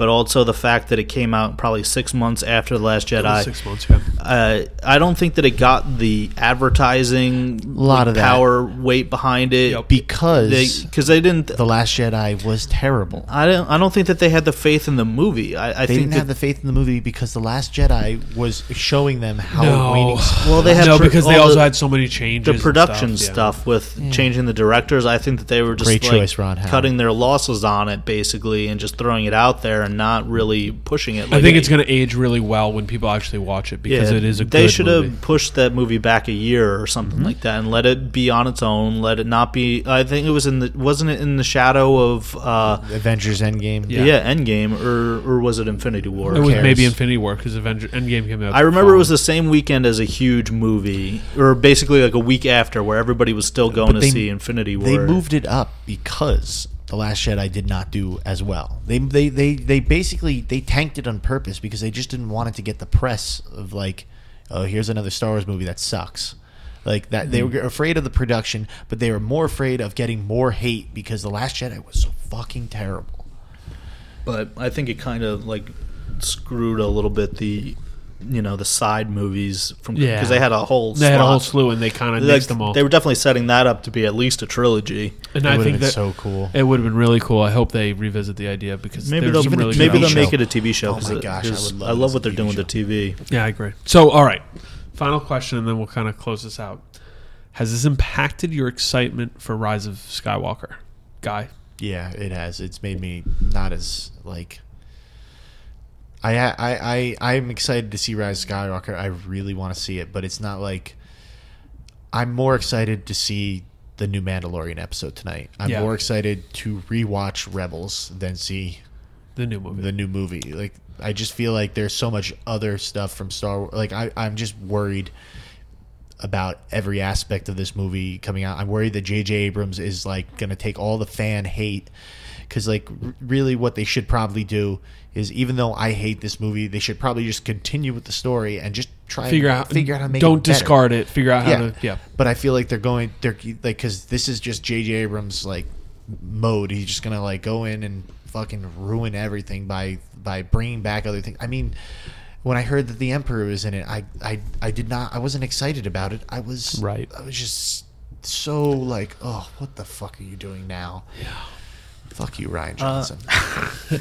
but also the fact that it came out probably six months after the Last Jedi. six months, yeah. Uh, I don't think that it got the advertising A lot of that. power weight behind it because because they, didn't. the Last Jedi was terrible. I don't. I don't think that they had the faith in the movie. I, I they think didn't that, have the faith in the movie because the Last Jedi was showing them how No. waning. Well, they had no because they also the- had so many changes. the production stuff, yeah. stuff, with changing the directors. I think that they were just Great like choice, Ron Howard. cutting their losses on it basically, and just throwing it out there and not really pushing it. I think it's going to age really well when people actually watch it because yeah, it is a they good should movie. have pushed that movie back a year or something Mm-hmm. like that, and let it be on its own. Let it not be. I think it was in the wasn't it in the shadow of uh, Avengers Endgame. yeah. Endgame, or or was it Infinity War? It was maybe Infinity War because Avenger Endgame came out. I the remember it was the same weekend as a huge movie, or basically like a week after, where everybody was still going But to they- see Infinity War. They moved it up because the Last Jedi did not do as well. They they they they basically they tanked it on purpose because they just didn't want it to get the press of like, oh, here's another Star Wars movie that sucks. Like that, they Mm. were afraid of the production, but they were more afraid of getting more hate because the Last Jedi was so fucking terrible. but I think it kind of like screwed a little bit the you know the side movies from because Yeah. they had a whole They had a whole slew and they kind of mixed them all. They were definitely setting that up to be at least a trilogy. and It I would've think been so cool. It would have been really cool. I hope they revisit the idea because Maybe there's they'll some really maybe good they'll show. make it a TV show. Oh 'cause my gosh, I 'cause would love I love what they're TV doing with the. TV. Yeah, I agree. So, all right. Final question, and then we'll kind of close this out. Has this impacted your excitement for Rise of Skywalker, Guy? Yeah, it has. It's made me not as like. I I I I'm excited to see Rise of Skywalker. I really want to see it, but it's not like. I'm more excited to see the new Mandalorian episode tonight. I'm Yeah. more excited to rewatch Rebels than see The new movie. the new movie. Like I just feel like there's so much other stuff from Star Wars. Like I, I'm just worried about every aspect of this movie coming out. I'm worried that J.J. Abrams is like going to take all the fan hate because like r- really what they should probably do is even though I hate this movie, they should probably just continue with the story and just try Figure and out- figure out how to make don't it discard it, figure out how to- yeah. But I feel like they're going they're like because this is just J.J. Abrams like mode. He's just gonna like go in and fucking ruin everything by by bringing back other things. I mean. When I heard that the Emperor was in it, I, I, I did not. I wasn't excited about it. I was Right. I was just so like, oh, what the fuck are you doing now? Yeah. Fuck you, Rian Johnson.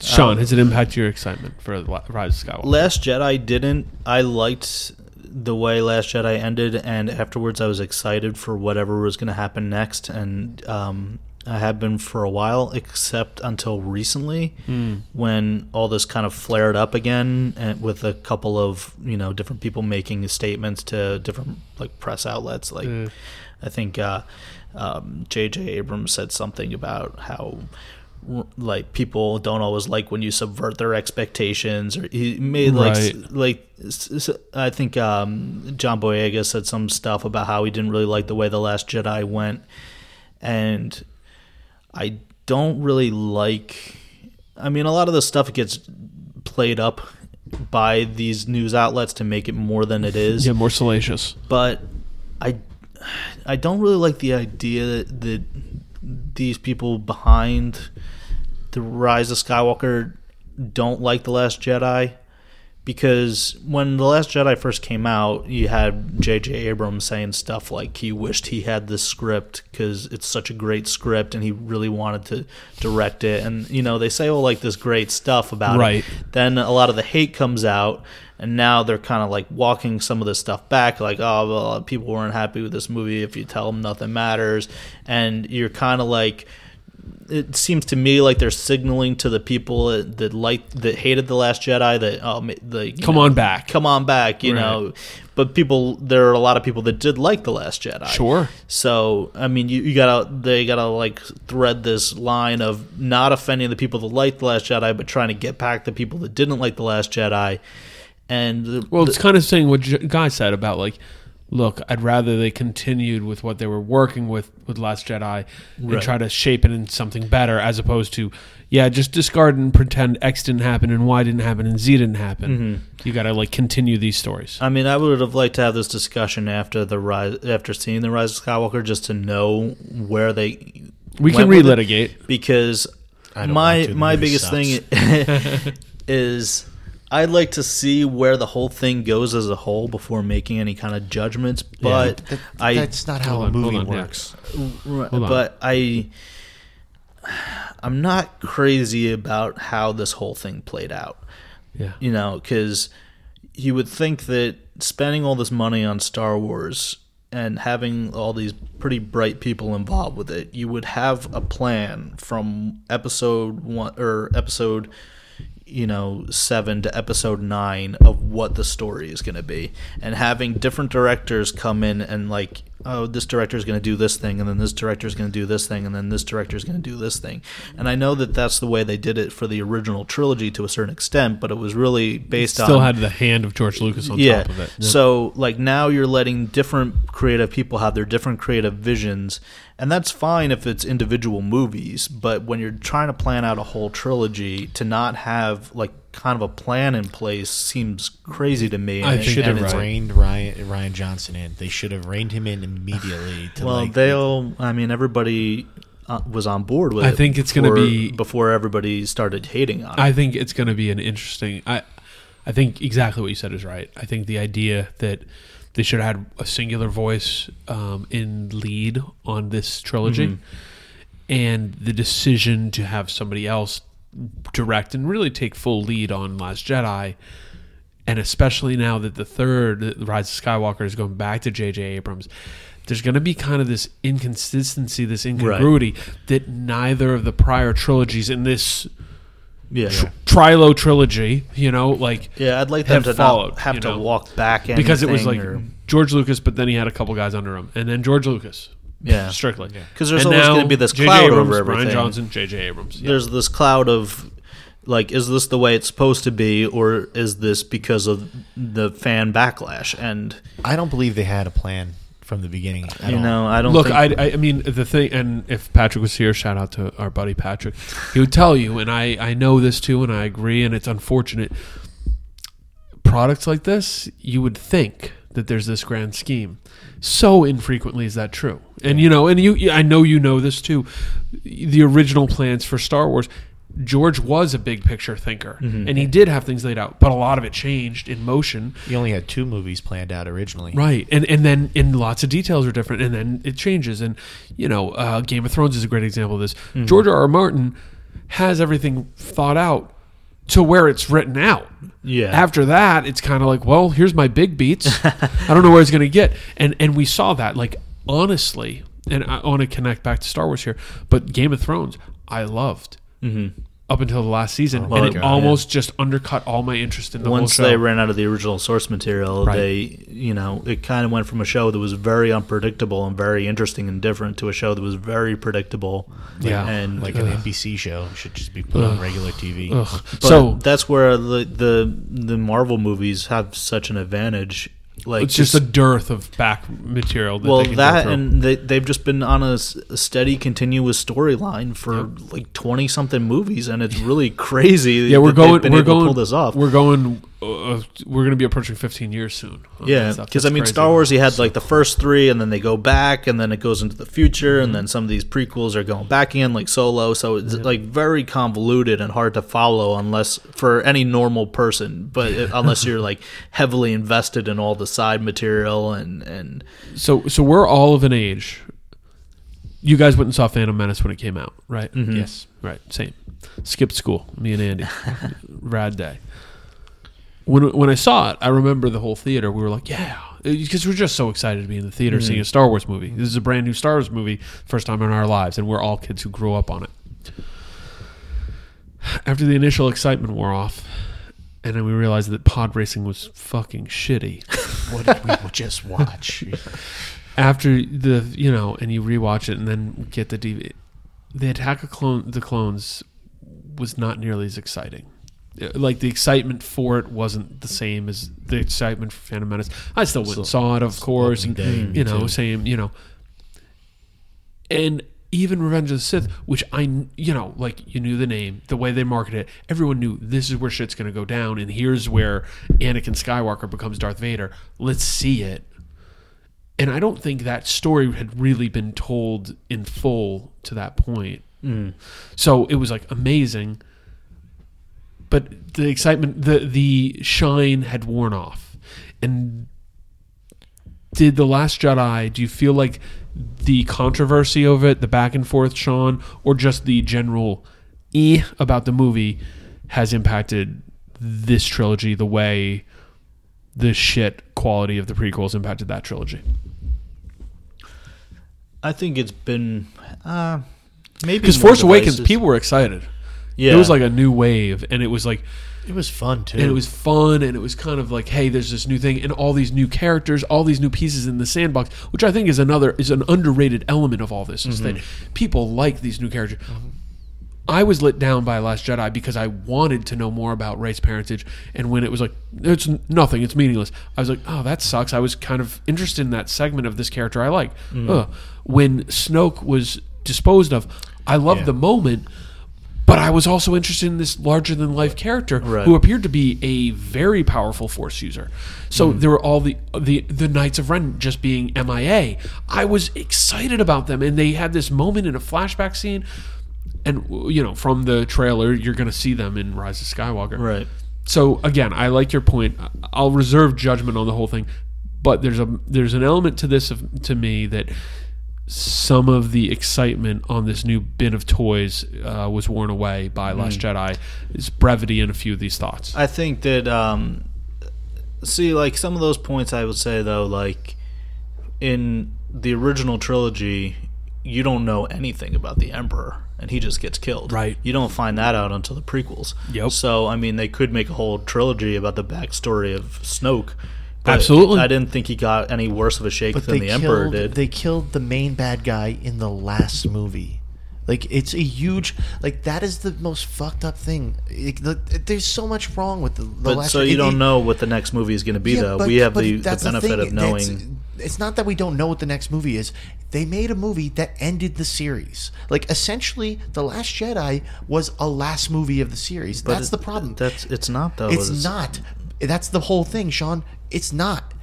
Sean, has it impacted your excitement for Rise of Skywalker? Last Jedi didn't. I liked the way Last Jedi ended, and afterwards I was excited for whatever was going to happen next, and um, I have been for a while, except until recently, Hmm. when all this kind of flared up again, and with a couple of you know different people making statements to different like press outlets. Like Yeah. I think uh, um, J.J. Abrams said something about how like people don't always like when you subvert their expectations or he made like Right. like i think um, John Boyega said some stuff about how he didn't really like the way the last Jedi went and I don't really like I mean a lot of the stuff gets played up by these news outlets to make it more than it is Yeah, more salacious. but I I don't really like the idea that, that these people behind the Rise of Skywalker don't like the Last Jedi because when the Last Jedi first came out, you had J.J. Abrams saying stuff like he wished he had this script because it's such a great script and he really wanted to direct it, and you know they say all like this great stuff about Right. it. Then a lot of the hate comes out, and now they're kind of like walking some of this stuff back, like oh well, people weren't happy with this movie. If you tell them nothing matters, and you're kind of like it seems to me like they're signaling to the people that, that like that hated the Last Jedi that oh the Come know, on back. come on back, you Right. know. But people, there are a lot of people that did like the Last Jedi. Sure. So I mean, you, you gotta they gotta like thread this line of not offending the people that liked the Last Jedi, but trying to get back the people that didn't like the Last Jedi. And the, Well, it's kind of saying what Guy said about like, look, I'd rather they continued with what they were working with with Last Jedi and try to shape it into something better, as opposed to, yeah, just discard and pretend X didn't happen and Y didn't happen and Z didn't happen. Mhm. You got to like continue these stories. I mean, I would have liked to have this discussion after the rise, after seeing the Rise of Skywalker, just to know where they. We went can with it, relitigate. because I don't my want to. The my movie biggest thing is I'd like to see where the whole thing goes as a whole before making any kind of judgments. But That- I that's not how a on, movie on, works. Right, Hold on. but I I'm not crazy about how this whole thing played out. Yeah. You know, cuz you would think that spending all this money on Star Wars and having all these pretty bright people involved with it, you would have a plan from episode 1 or episode you know, seven to episode nine of what the story is going to be, and having different directors come in and like, oh, this director is going to do this thing, and then this director is going to do this thing, and then this director is going to do this thing. And I know that that's the way they did it for the original trilogy to a certain extent, but it was really based Still on still had the hand of George Lucas on yeah. top of it. So like now you're letting different creative people have their different creative visions, and that's fine if it's individual movies. But when you're trying to plan out a whole trilogy, to not have like kind of a plan in place seems crazy to me. I And should have reined Rian Rian Johnson in. They should have reined him in immediately. To Well, like, they'll. I mean, everybody uh, was on board with I think it's gonna be- before everybody started hating on it. I think it's going to be an interesting. I, I think exactly what you said is right. I think the idea that they should have had a singular voice um, in lead on this trilogy, Mhm. and the decision to have somebody else direct and really take full lead on Last Jedi, and especially now that the third Rise of Skywalker is going back to J.J. Abrams. There's going to be kind of this inconsistency, this incongruity that neither of the prior trilogies in this yeah. tr- trilo trilogy, you know, like Yeah, I'd like them have to not followed, have you to walk back because it was like or- George Lucas, but then he had a couple guys under him, and then George Lucas, Yeah. strictly, 'Cause there's And always gonna be this J.J. cloud Abrams, over Brian everything. Johnson, J.J. Abrams. Yeah. there's this cloud of like is this the way it's supposed to be or is this because of the fan backlash and I don't believe they had a plan from the beginning. at You all. know, I don't Look, think- I, I, I mean, the thing, and if Patrick was here, shout out to our buddy Patrick, he would tell you, and I, I know this too, and I agree, and it's unfortunate. Products like this, you would think that there's this grand scheme. So infrequently is that true, and you know, and you, I know you know this too. The original plans for Star Wars, George was a big picture thinker, Mhm. and he did have things laid out, but a lot of it changed in motion. He only had two movies planned out originally. Right, and and then and lots of details are different, and then it changes. And you know, uh, Game of Thrones is a great example of this. Mhm. George R. R. Martin has everything thought out to where it's written out. Yeah. After that, it's kind of like, well, here's my big beats. I don't know where it's going to get, and and we saw that. Like honestly, and I want to connect back to Star Wars here, but Game of Thrones, I loved. Mhm. Up until the last season, Well, and it yeah. almost just undercut all my interest in the Once whole show. they ran out of the original source material, Right. they, you know, it kind of went from a show that was very unpredictable and very interesting and different to a show that was very predictable. Yeah. and like an NBC show should just be put on regular TV. Ugh. But So- that's where the, the the Marvel movies have such an advantage. Like it's just a dearth of back material. That well, that and they they've just been on a steady, continuous storyline for like twenty something movies, and it's really crazy. yeah, we're going. been We're able to going. pull this off. We're going. Uh, we're going to be approaching 15 years soon. Yeah, because I mean, crazy. Star Wars, you had like the first three, and then they go back, and then it goes into the future, and then some of these prequels are going back in, like Solo. So it's like very convoluted and hard to follow, unless for any normal person, but it, unless you're like heavily invested in all the side material and and So, so we're all of an age. You guys went and saw Phantom Menace when it came out, right? Mhm. Yes, right. Same. Skipped school. Me and Andy. Rad day. When when I saw it, I remember the whole theater. We were like, yeah, because we're just so excited to be in the theater Mhm. seeing a Star Wars movie. This is a brand new Star Wars movie, first time in our lives, and we're all kids who grew up on it. After the initial excitement wore off, and then we realized that pod racing was fucking shitty. what did we just watch? After the you know, and you rewatch it and then get the DVD, the Attack of Clone the Clones was not nearly as exciting. Uh, Like the excitement for it wasn't the same as the excitement for Phantom Menace. I still went and saw it, of course, and day, you know, too. same, you know, and even Revenge of the Sith, which I, you know, like you knew the name, the way they marketed it, everyone knew this is where shit's going to go down, and here's where Anakin Skywalker becomes Darth Vader. Let's see it. And I don't think that story had really been told in full to that point. Mm. So it was like amazing, but the excitement, the the shine had worn off, and did the Last Jedi? Do you feel like the controversy of it, the back and forth, Sean, or just the general eh about the movie has impacted this trilogy the way the shit quality of the prequels impacted that trilogy? I think it's been uh, maybe Because Force Awakens, people were excited. Yeah. it was like a new wave, and it was like It was fun too. and it was fun and it was kind of like hey there's this new thing and all these new characters all these new pieces in the sandbox which i think is another is an underrated element of all this is that mm-hmm. people like these new characters mm-hmm. i was let down by last jedi because i wanted to know more about rey's parentage and when it was like it's nothing it's meaningless i was like oh that sucks i was kind of interested in that segment of this character i like mm. Ugh. when snoke was disposed of i loved Yeah. the moment but I was also interested in this larger than life character Right. who appeared to be a very powerful force user. So mm. there were all the the the Knights of Ren just being MIA. I was excited about them, and they had this moment in a flashback scene, and you know from the trailer you're going to see them in Rise of Skywalker. Right. So again, I like your point. I'll reserve judgment on the whole thing, but there's a there's an element to this of, to me that some of the excitement on this new bin of toys uh, was worn away by Last Jedi. Is brevity in a few of these thoughts. I think that um see like some of those points I would say though like in the original trilogy you don't know anything about the emperor and he just gets killed. Right. You don't find that out until the prequels. Yep. So I mean they could make a whole trilogy about the backstory of Snoke. But Absolutely. I didn't think he got any worse of a shake but than they the emperor did. They killed the main bad guy in the last movie. Like it's a huge like that is the most fucked up thing. It- the- there's so much wrong with the, the But last so you it- don't know what the next movie is going to be, Yeah, though. but- we have the, the benefit thing. of knowing. That's- It's not that we don't know what the next movie is. They made a movie that ended the series. Like essentially, the Last Jedi was a last movie of the series. But that's it- the problem. That's it's not though. It's It's- not. That's the whole thing, Sean. It's not.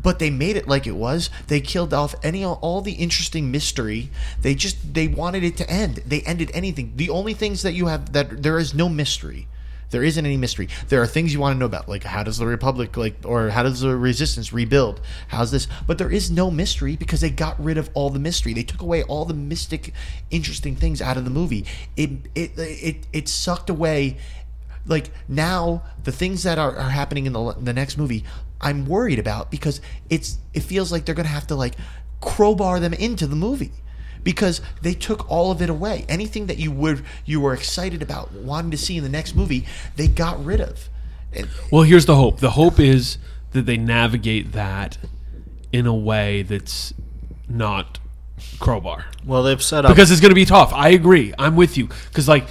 But they made it like it was. They killed off any all the interesting mystery. They just they wanted it to end. They ended anything. The only things that you have that there is no mystery. There isn't any mystery. There are things you want to know about, like how does the Republic like or how does the Resistance rebuild? How's this? But there is no mystery because they got rid of all the mystery. They took away all the mystic, interesting things out of the movie. It it it it sucked away like now the things that are, are happening in the the next movie i'm worried about because it's it feels like they're gonna have to like crowbar them into the movie because they took all of it away anything that you would you were excited about wanting to see in the next movie they got rid of And- Well, here's the hope. The hope is that they navigate that in a way that's not crowbar. Well, they've set up because it's going to be tough. I agree. I'm with you because like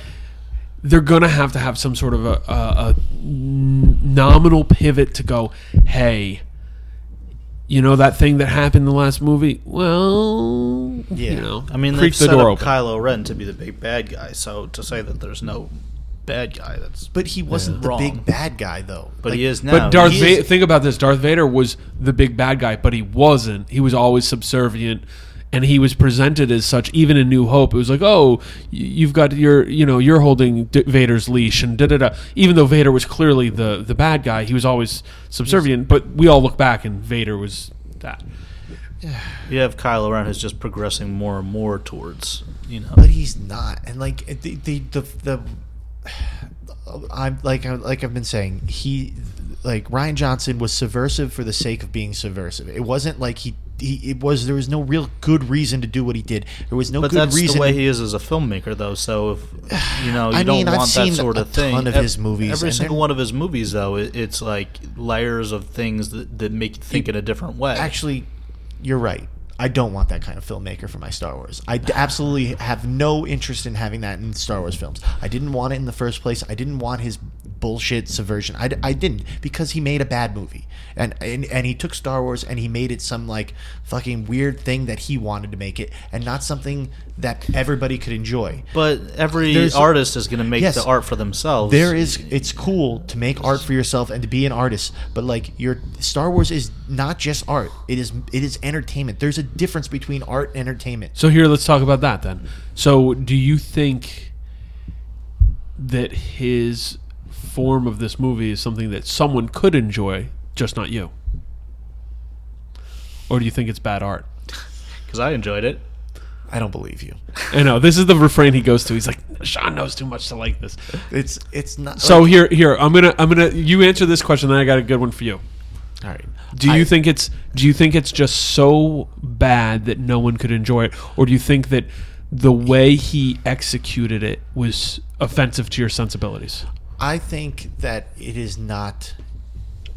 they're going to have to have some sort of a, a, a nominal pivot to go. Hey, you know that thing that happened in the last movie? Well, you know, I mean, creak they've the set door up open. Kylo Ren to be the big bad guy. So to say that there's no bad guy, that's but he wasn't the wrong. big bad guy though But Like, he is now. But Darth He Vader, is- think about this: Darth Vader was the big bad guy, but he wasn't. He was always subservient, and he was presented as such. Even in New Hope, it was like, "Oh, you've got your, you know, you're holding D- Vader's leash," and da da da. Even though Vader was clearly the the bad guy, he was always subservient. But we all look back, and Vader was that. Yeah. You have Kylo Ren who's just progressing more and more towards you know. but he's not and like the the the, the I'm like I like I've been saying he like Rian Johnson was subversive for the sake of being subversive. It wasn't like he he it was there was no real good reason to do what he did. There was no but good that's reason. the way he is as a filmmaker, though. So if you know, you I don't mean, I've want that seen sort of thing. ton of Ev- his movies, Every single one of his movies, though, it, it's like layers of things that, that make you think in a different way. Actually, you're right. I don't want that kind of filmmaker for my Star Wars. I absolutely have no interest in having that in Star Wars films. I didn't want it in the first place. I didn't want his bullshit subversion. I, I didn't because he made a bad movie. And, and and he took Star Wars and he made it some like fucking weird thing that he wanted to make it and not something that everybody could enjoy. But every There's- artist is going to make Yes. the art for themselves. There is it's cool to make art for yourself and to be an artist, but like your Star Wars is not just art. It is it is entertainment. There's a difference between art and entertainment. So here, let's talk about that then. So, do you think that his form of this movie is something that someone could enjoy, just not you? Or do you think it's bad art? because I enjoyed it. I don't believe you. I know this is the refrain he goes to. He's like, Sean knows too much to like this. It's it's not So like- here, here, I'm gonna, I'm gonna. You answer this question, then I got a good one for you. All right. Do you I- think it's do you think it's just so bad that no one could enjoy it, or do you think that the way he executed it was offensive to your sensibilities? I think that it is not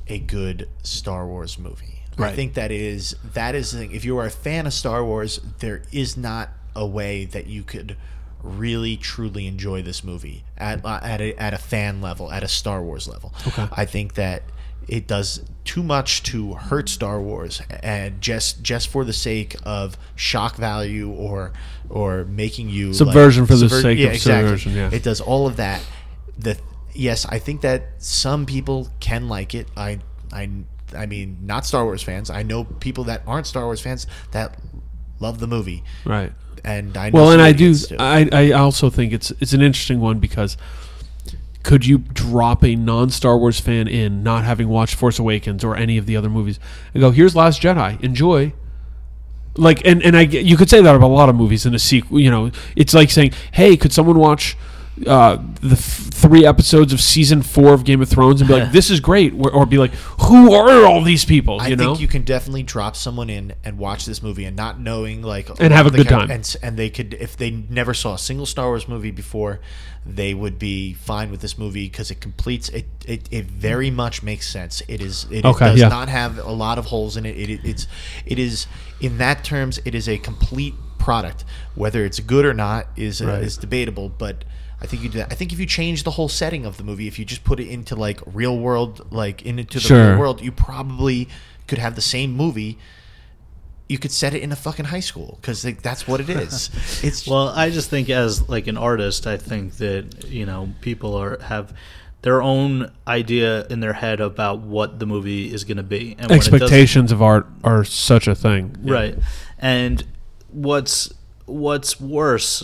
a good Star Wars movie. I think that is that is the thing. If you are a fan of Star Wars, there is not a way that you could really truly enjoy this movie at uh, at a, at a fan level, at a Star Wars level. Okay. I think that it does too much to hurt Star Wars and just just for the sake of shock value or or making you like, Subversion for the sake of exactly. subversion, yeah. It does all of that. The yes, I think that some people can like it. I I I mean, not Star Wars fans. I know people that aren't Star Wars fans that love the movie. Right. And I know well, and I do. I, I also think it's it's an interesting one because could you drop a non Star Wars fan in, not having watched Force Awakens or any of the other movies, and go, "Here's Last Jedi, enjoy." Like, and and I you could say that about a lot of movies in a sequel. You know, it's like saying, "Hey, could someone watch?" Uh, the f- three episodes of season four of Game of Thrones and be like, "This is great," or, or be like, "Who are all these people?" I You know, think you can definitely drop someone in and watch this movie and not knowing like And have a the good time. And and they could if they never saw a single Star Wars movie before, they would be fine with this movie because it completes it, it. It very much makes sense. It is. It Okay, does yeah. not have a lot of holes in it. It, it. It's. It is in that terms. It is a complete product. Whether it's good or not is uh, is debatable, but. I think you do that. I think if you change the whole setting of the movie, if you just put it into like real world, like into the Sure. real world, you probably could have the same movie. You could set it in a fucking high school because like, that's what it is. It's well, I just think as like an artist, I think that you know people are have their own idea in their head about what the movie is going to be, and when it doesn't- Expectations of art are such a thing. Yeah. right? And what's what's worse,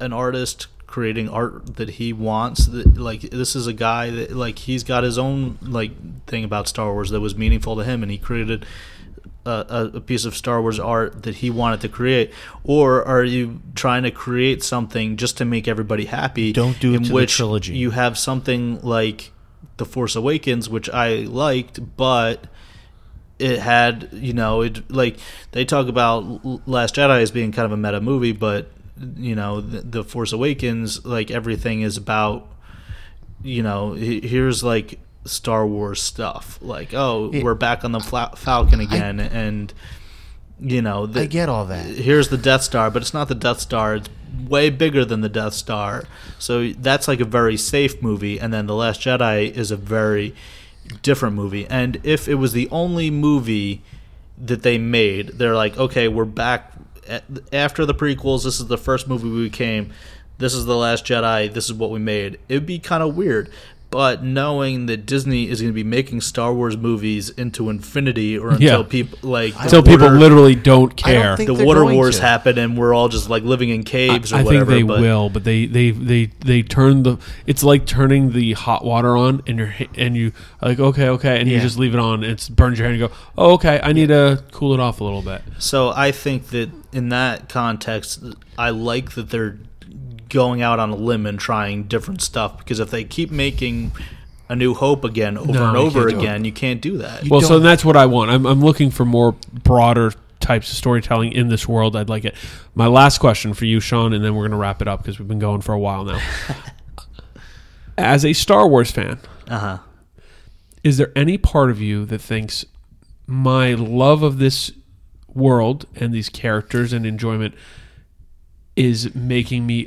an artist creating art that he wants. That, like this is a guy that like he's got his own like thing about Star Wars that was meaningful to him, and he created. A, a- piece of Star Wars art that he wanted to create, or are you trying to create something just to make everybody happy? Don't do it in which trilogy. You have something like The Force Awakens, which I liked, but it had you know it like they talk about Last Jedi as being kind of a meta movie, but you know the, the Force Awakens like everything is about you know here's like Star Wars stuff like oh It- we're back on the Fla- Falcon again and you know the, I get all that. here's the Death Star, but it's not the Death Star. It's way bigger than the Death Star. So that's like a very safe movie. And then The Last Jedi is a very different movie. And if it was the only movie that they made, they're like, okay, we're back after the prequels. This is the first movie we came. This is The Last Jedi. This is what we made. It'd be kind of weird. But knowing that Disney is going to be making Star Wars movies into infinity or until Yeah. people like Until the people literally don't care. the water wars happen and we're all just like living in caves or I whatever. think they but will, but they they they they turn the. It's like turning the hot water on, and you're and you like okay okay, and you just leave it on, and it burns your hand. and you go, oh okay, I need to cool it off a little bit. So I think that in that context, I like that they're going out on a limb and trying different stuff because if they keep making A New Hope again over No, and over can't do it. again, you can't do that. well, so that's what I want. I'm I'm looking for more broader types of storytelling in this world. I'd like it. My last question for you, Sean, and then we're gonna wrap it up because we've been going for a while now. As a Star Wars fan, Uh-huh. is there any part of you that thinks my love of this world and these characters and enjoyment is making me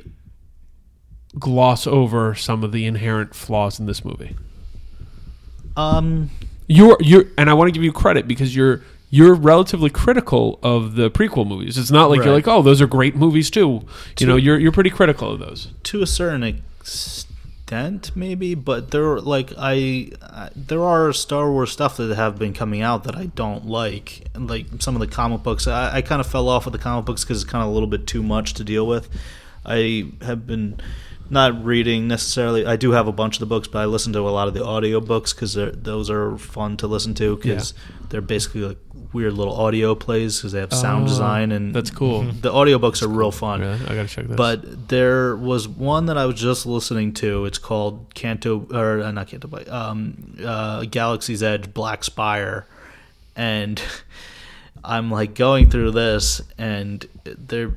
gloss over some of the inherent flaws in this movie? Um, You're you're and I want to give you credit because you're you're relatively critical of the prequel movies. It's not like you're like, "Oh, those are great movies too." To- You know, you're you're pretty critical of those. to a certain extent, maybe, but there like I, I there are Star Wars stuff that have been coming out that I don't like, and like some of the comic books. I, I kind of fell off with the comic books because it's kind of a little bit too much to deal with. I have been not reading necessarily. I do have a bunch of the books, but I listen to a lot of the audio books because those are fun to listen to because they're basically like weird little audio plays because they have sound Oh, design and that's cool. The audiobooks are real fun. Really? I gotta check this. But there was one that I was just listening to. It's called Canto or uh, not Canto, but um, uh, Galaxy's Edge Black Spire, and I'm like going through this, and there,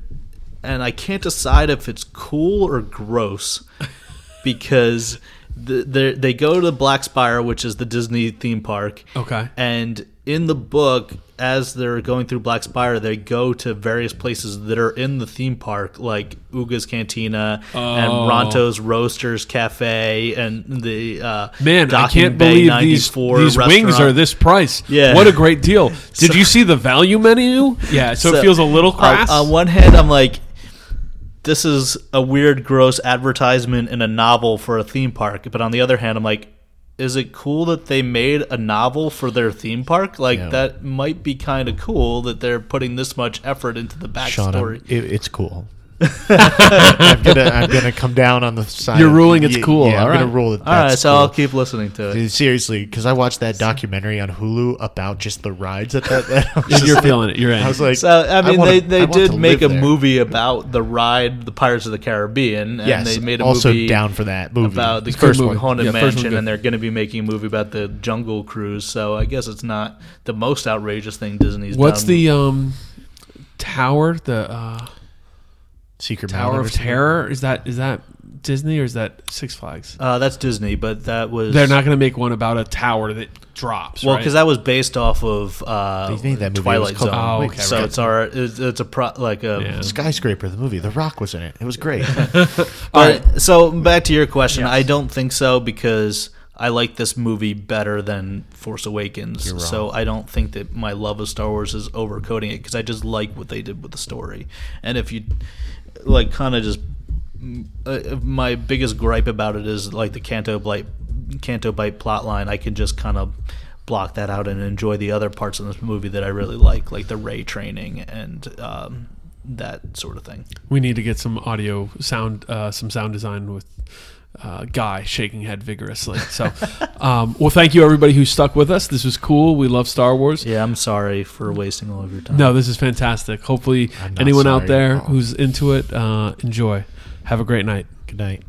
and I can't decide if it's cool or gross because the, they go to the Black Spire, which is the Disney theme park. Okay. And in the book, as they're going through Black Spire, they go to various places that are in the theme park, like Oga's Cantina and Oh. Ronto's Roasters Cafe and the uh, Man, I can't Bay believe these 94 these wings are this price. Yeah. what a great deal! Did So- you see the value menu? Yeah, so, it feels a little on- On, one hand, I'm like, this is a weird, gross advertisement in a novel for a theme park. But on the other hand, I'm like, is it cool that they made a novel for their theme park? Like Yeah. that might be kind of cool that they're putting this much effort into the backstory. it, it's cool. I'm gonna I'm gonna come down on the side. You're of- ruling it's yeah, cool, Yeah, I'm all gonna right. rule it. All right, that's so cool. I'll keep listening to it. Dude, Seriously, because I watched that documentary on Hulu about just the rides at that. that And you're like- feeling it. You're in. I was like, So I mean, wanna- they they I did make a there. movie about the ride, the Pirates of the Caribbean, and Yes, they made a also movie down for that movie. about the It's a good first movie. haunted Yeah, mansion, good. and they're going to be making a movie about the Jungle Cruise. So I guess it's not the most outrageous thing Disney's What's done. the um tower? The uh, Secret Tower Mountain of? Terror? Is that is that Disney or is that Six Flags? Uh, that's Disney, but that was They're not going to make one about a tower that drops. Well, right? because that was based off of uh, They made that movie. It was Twilight called- Zone. Oh, okay, so right. it's our it's, it's a pro, like a Yeah. Skyscraper, the movie. The Rock was in it. It was great. But so back to your question, I don't think so because I like this movie better than Force Awakens. You're wrong. So I don't think that my love of Star Wars is overcoating it because I just like what they did with the story. And if you like, kind of just uh, my biggest gripe about it is like the Canto Bight Canto Bight plot line. I can just kind of block that out and enjoy the other parts of this movie that I really like, like the Rey training and um, that sort of thing. we need to get some audio sound, uh, some sound design with uh, Guy shaking head vigorously. So, um, well, thank you everybody who stuck with us. This was cool. We love Star Wars. Yeah, I'm sorry for wasting all of your time. No, this is fantastic. Hopefully, anyone out there who's into it, uh, enjoy. Have a great night. Good night.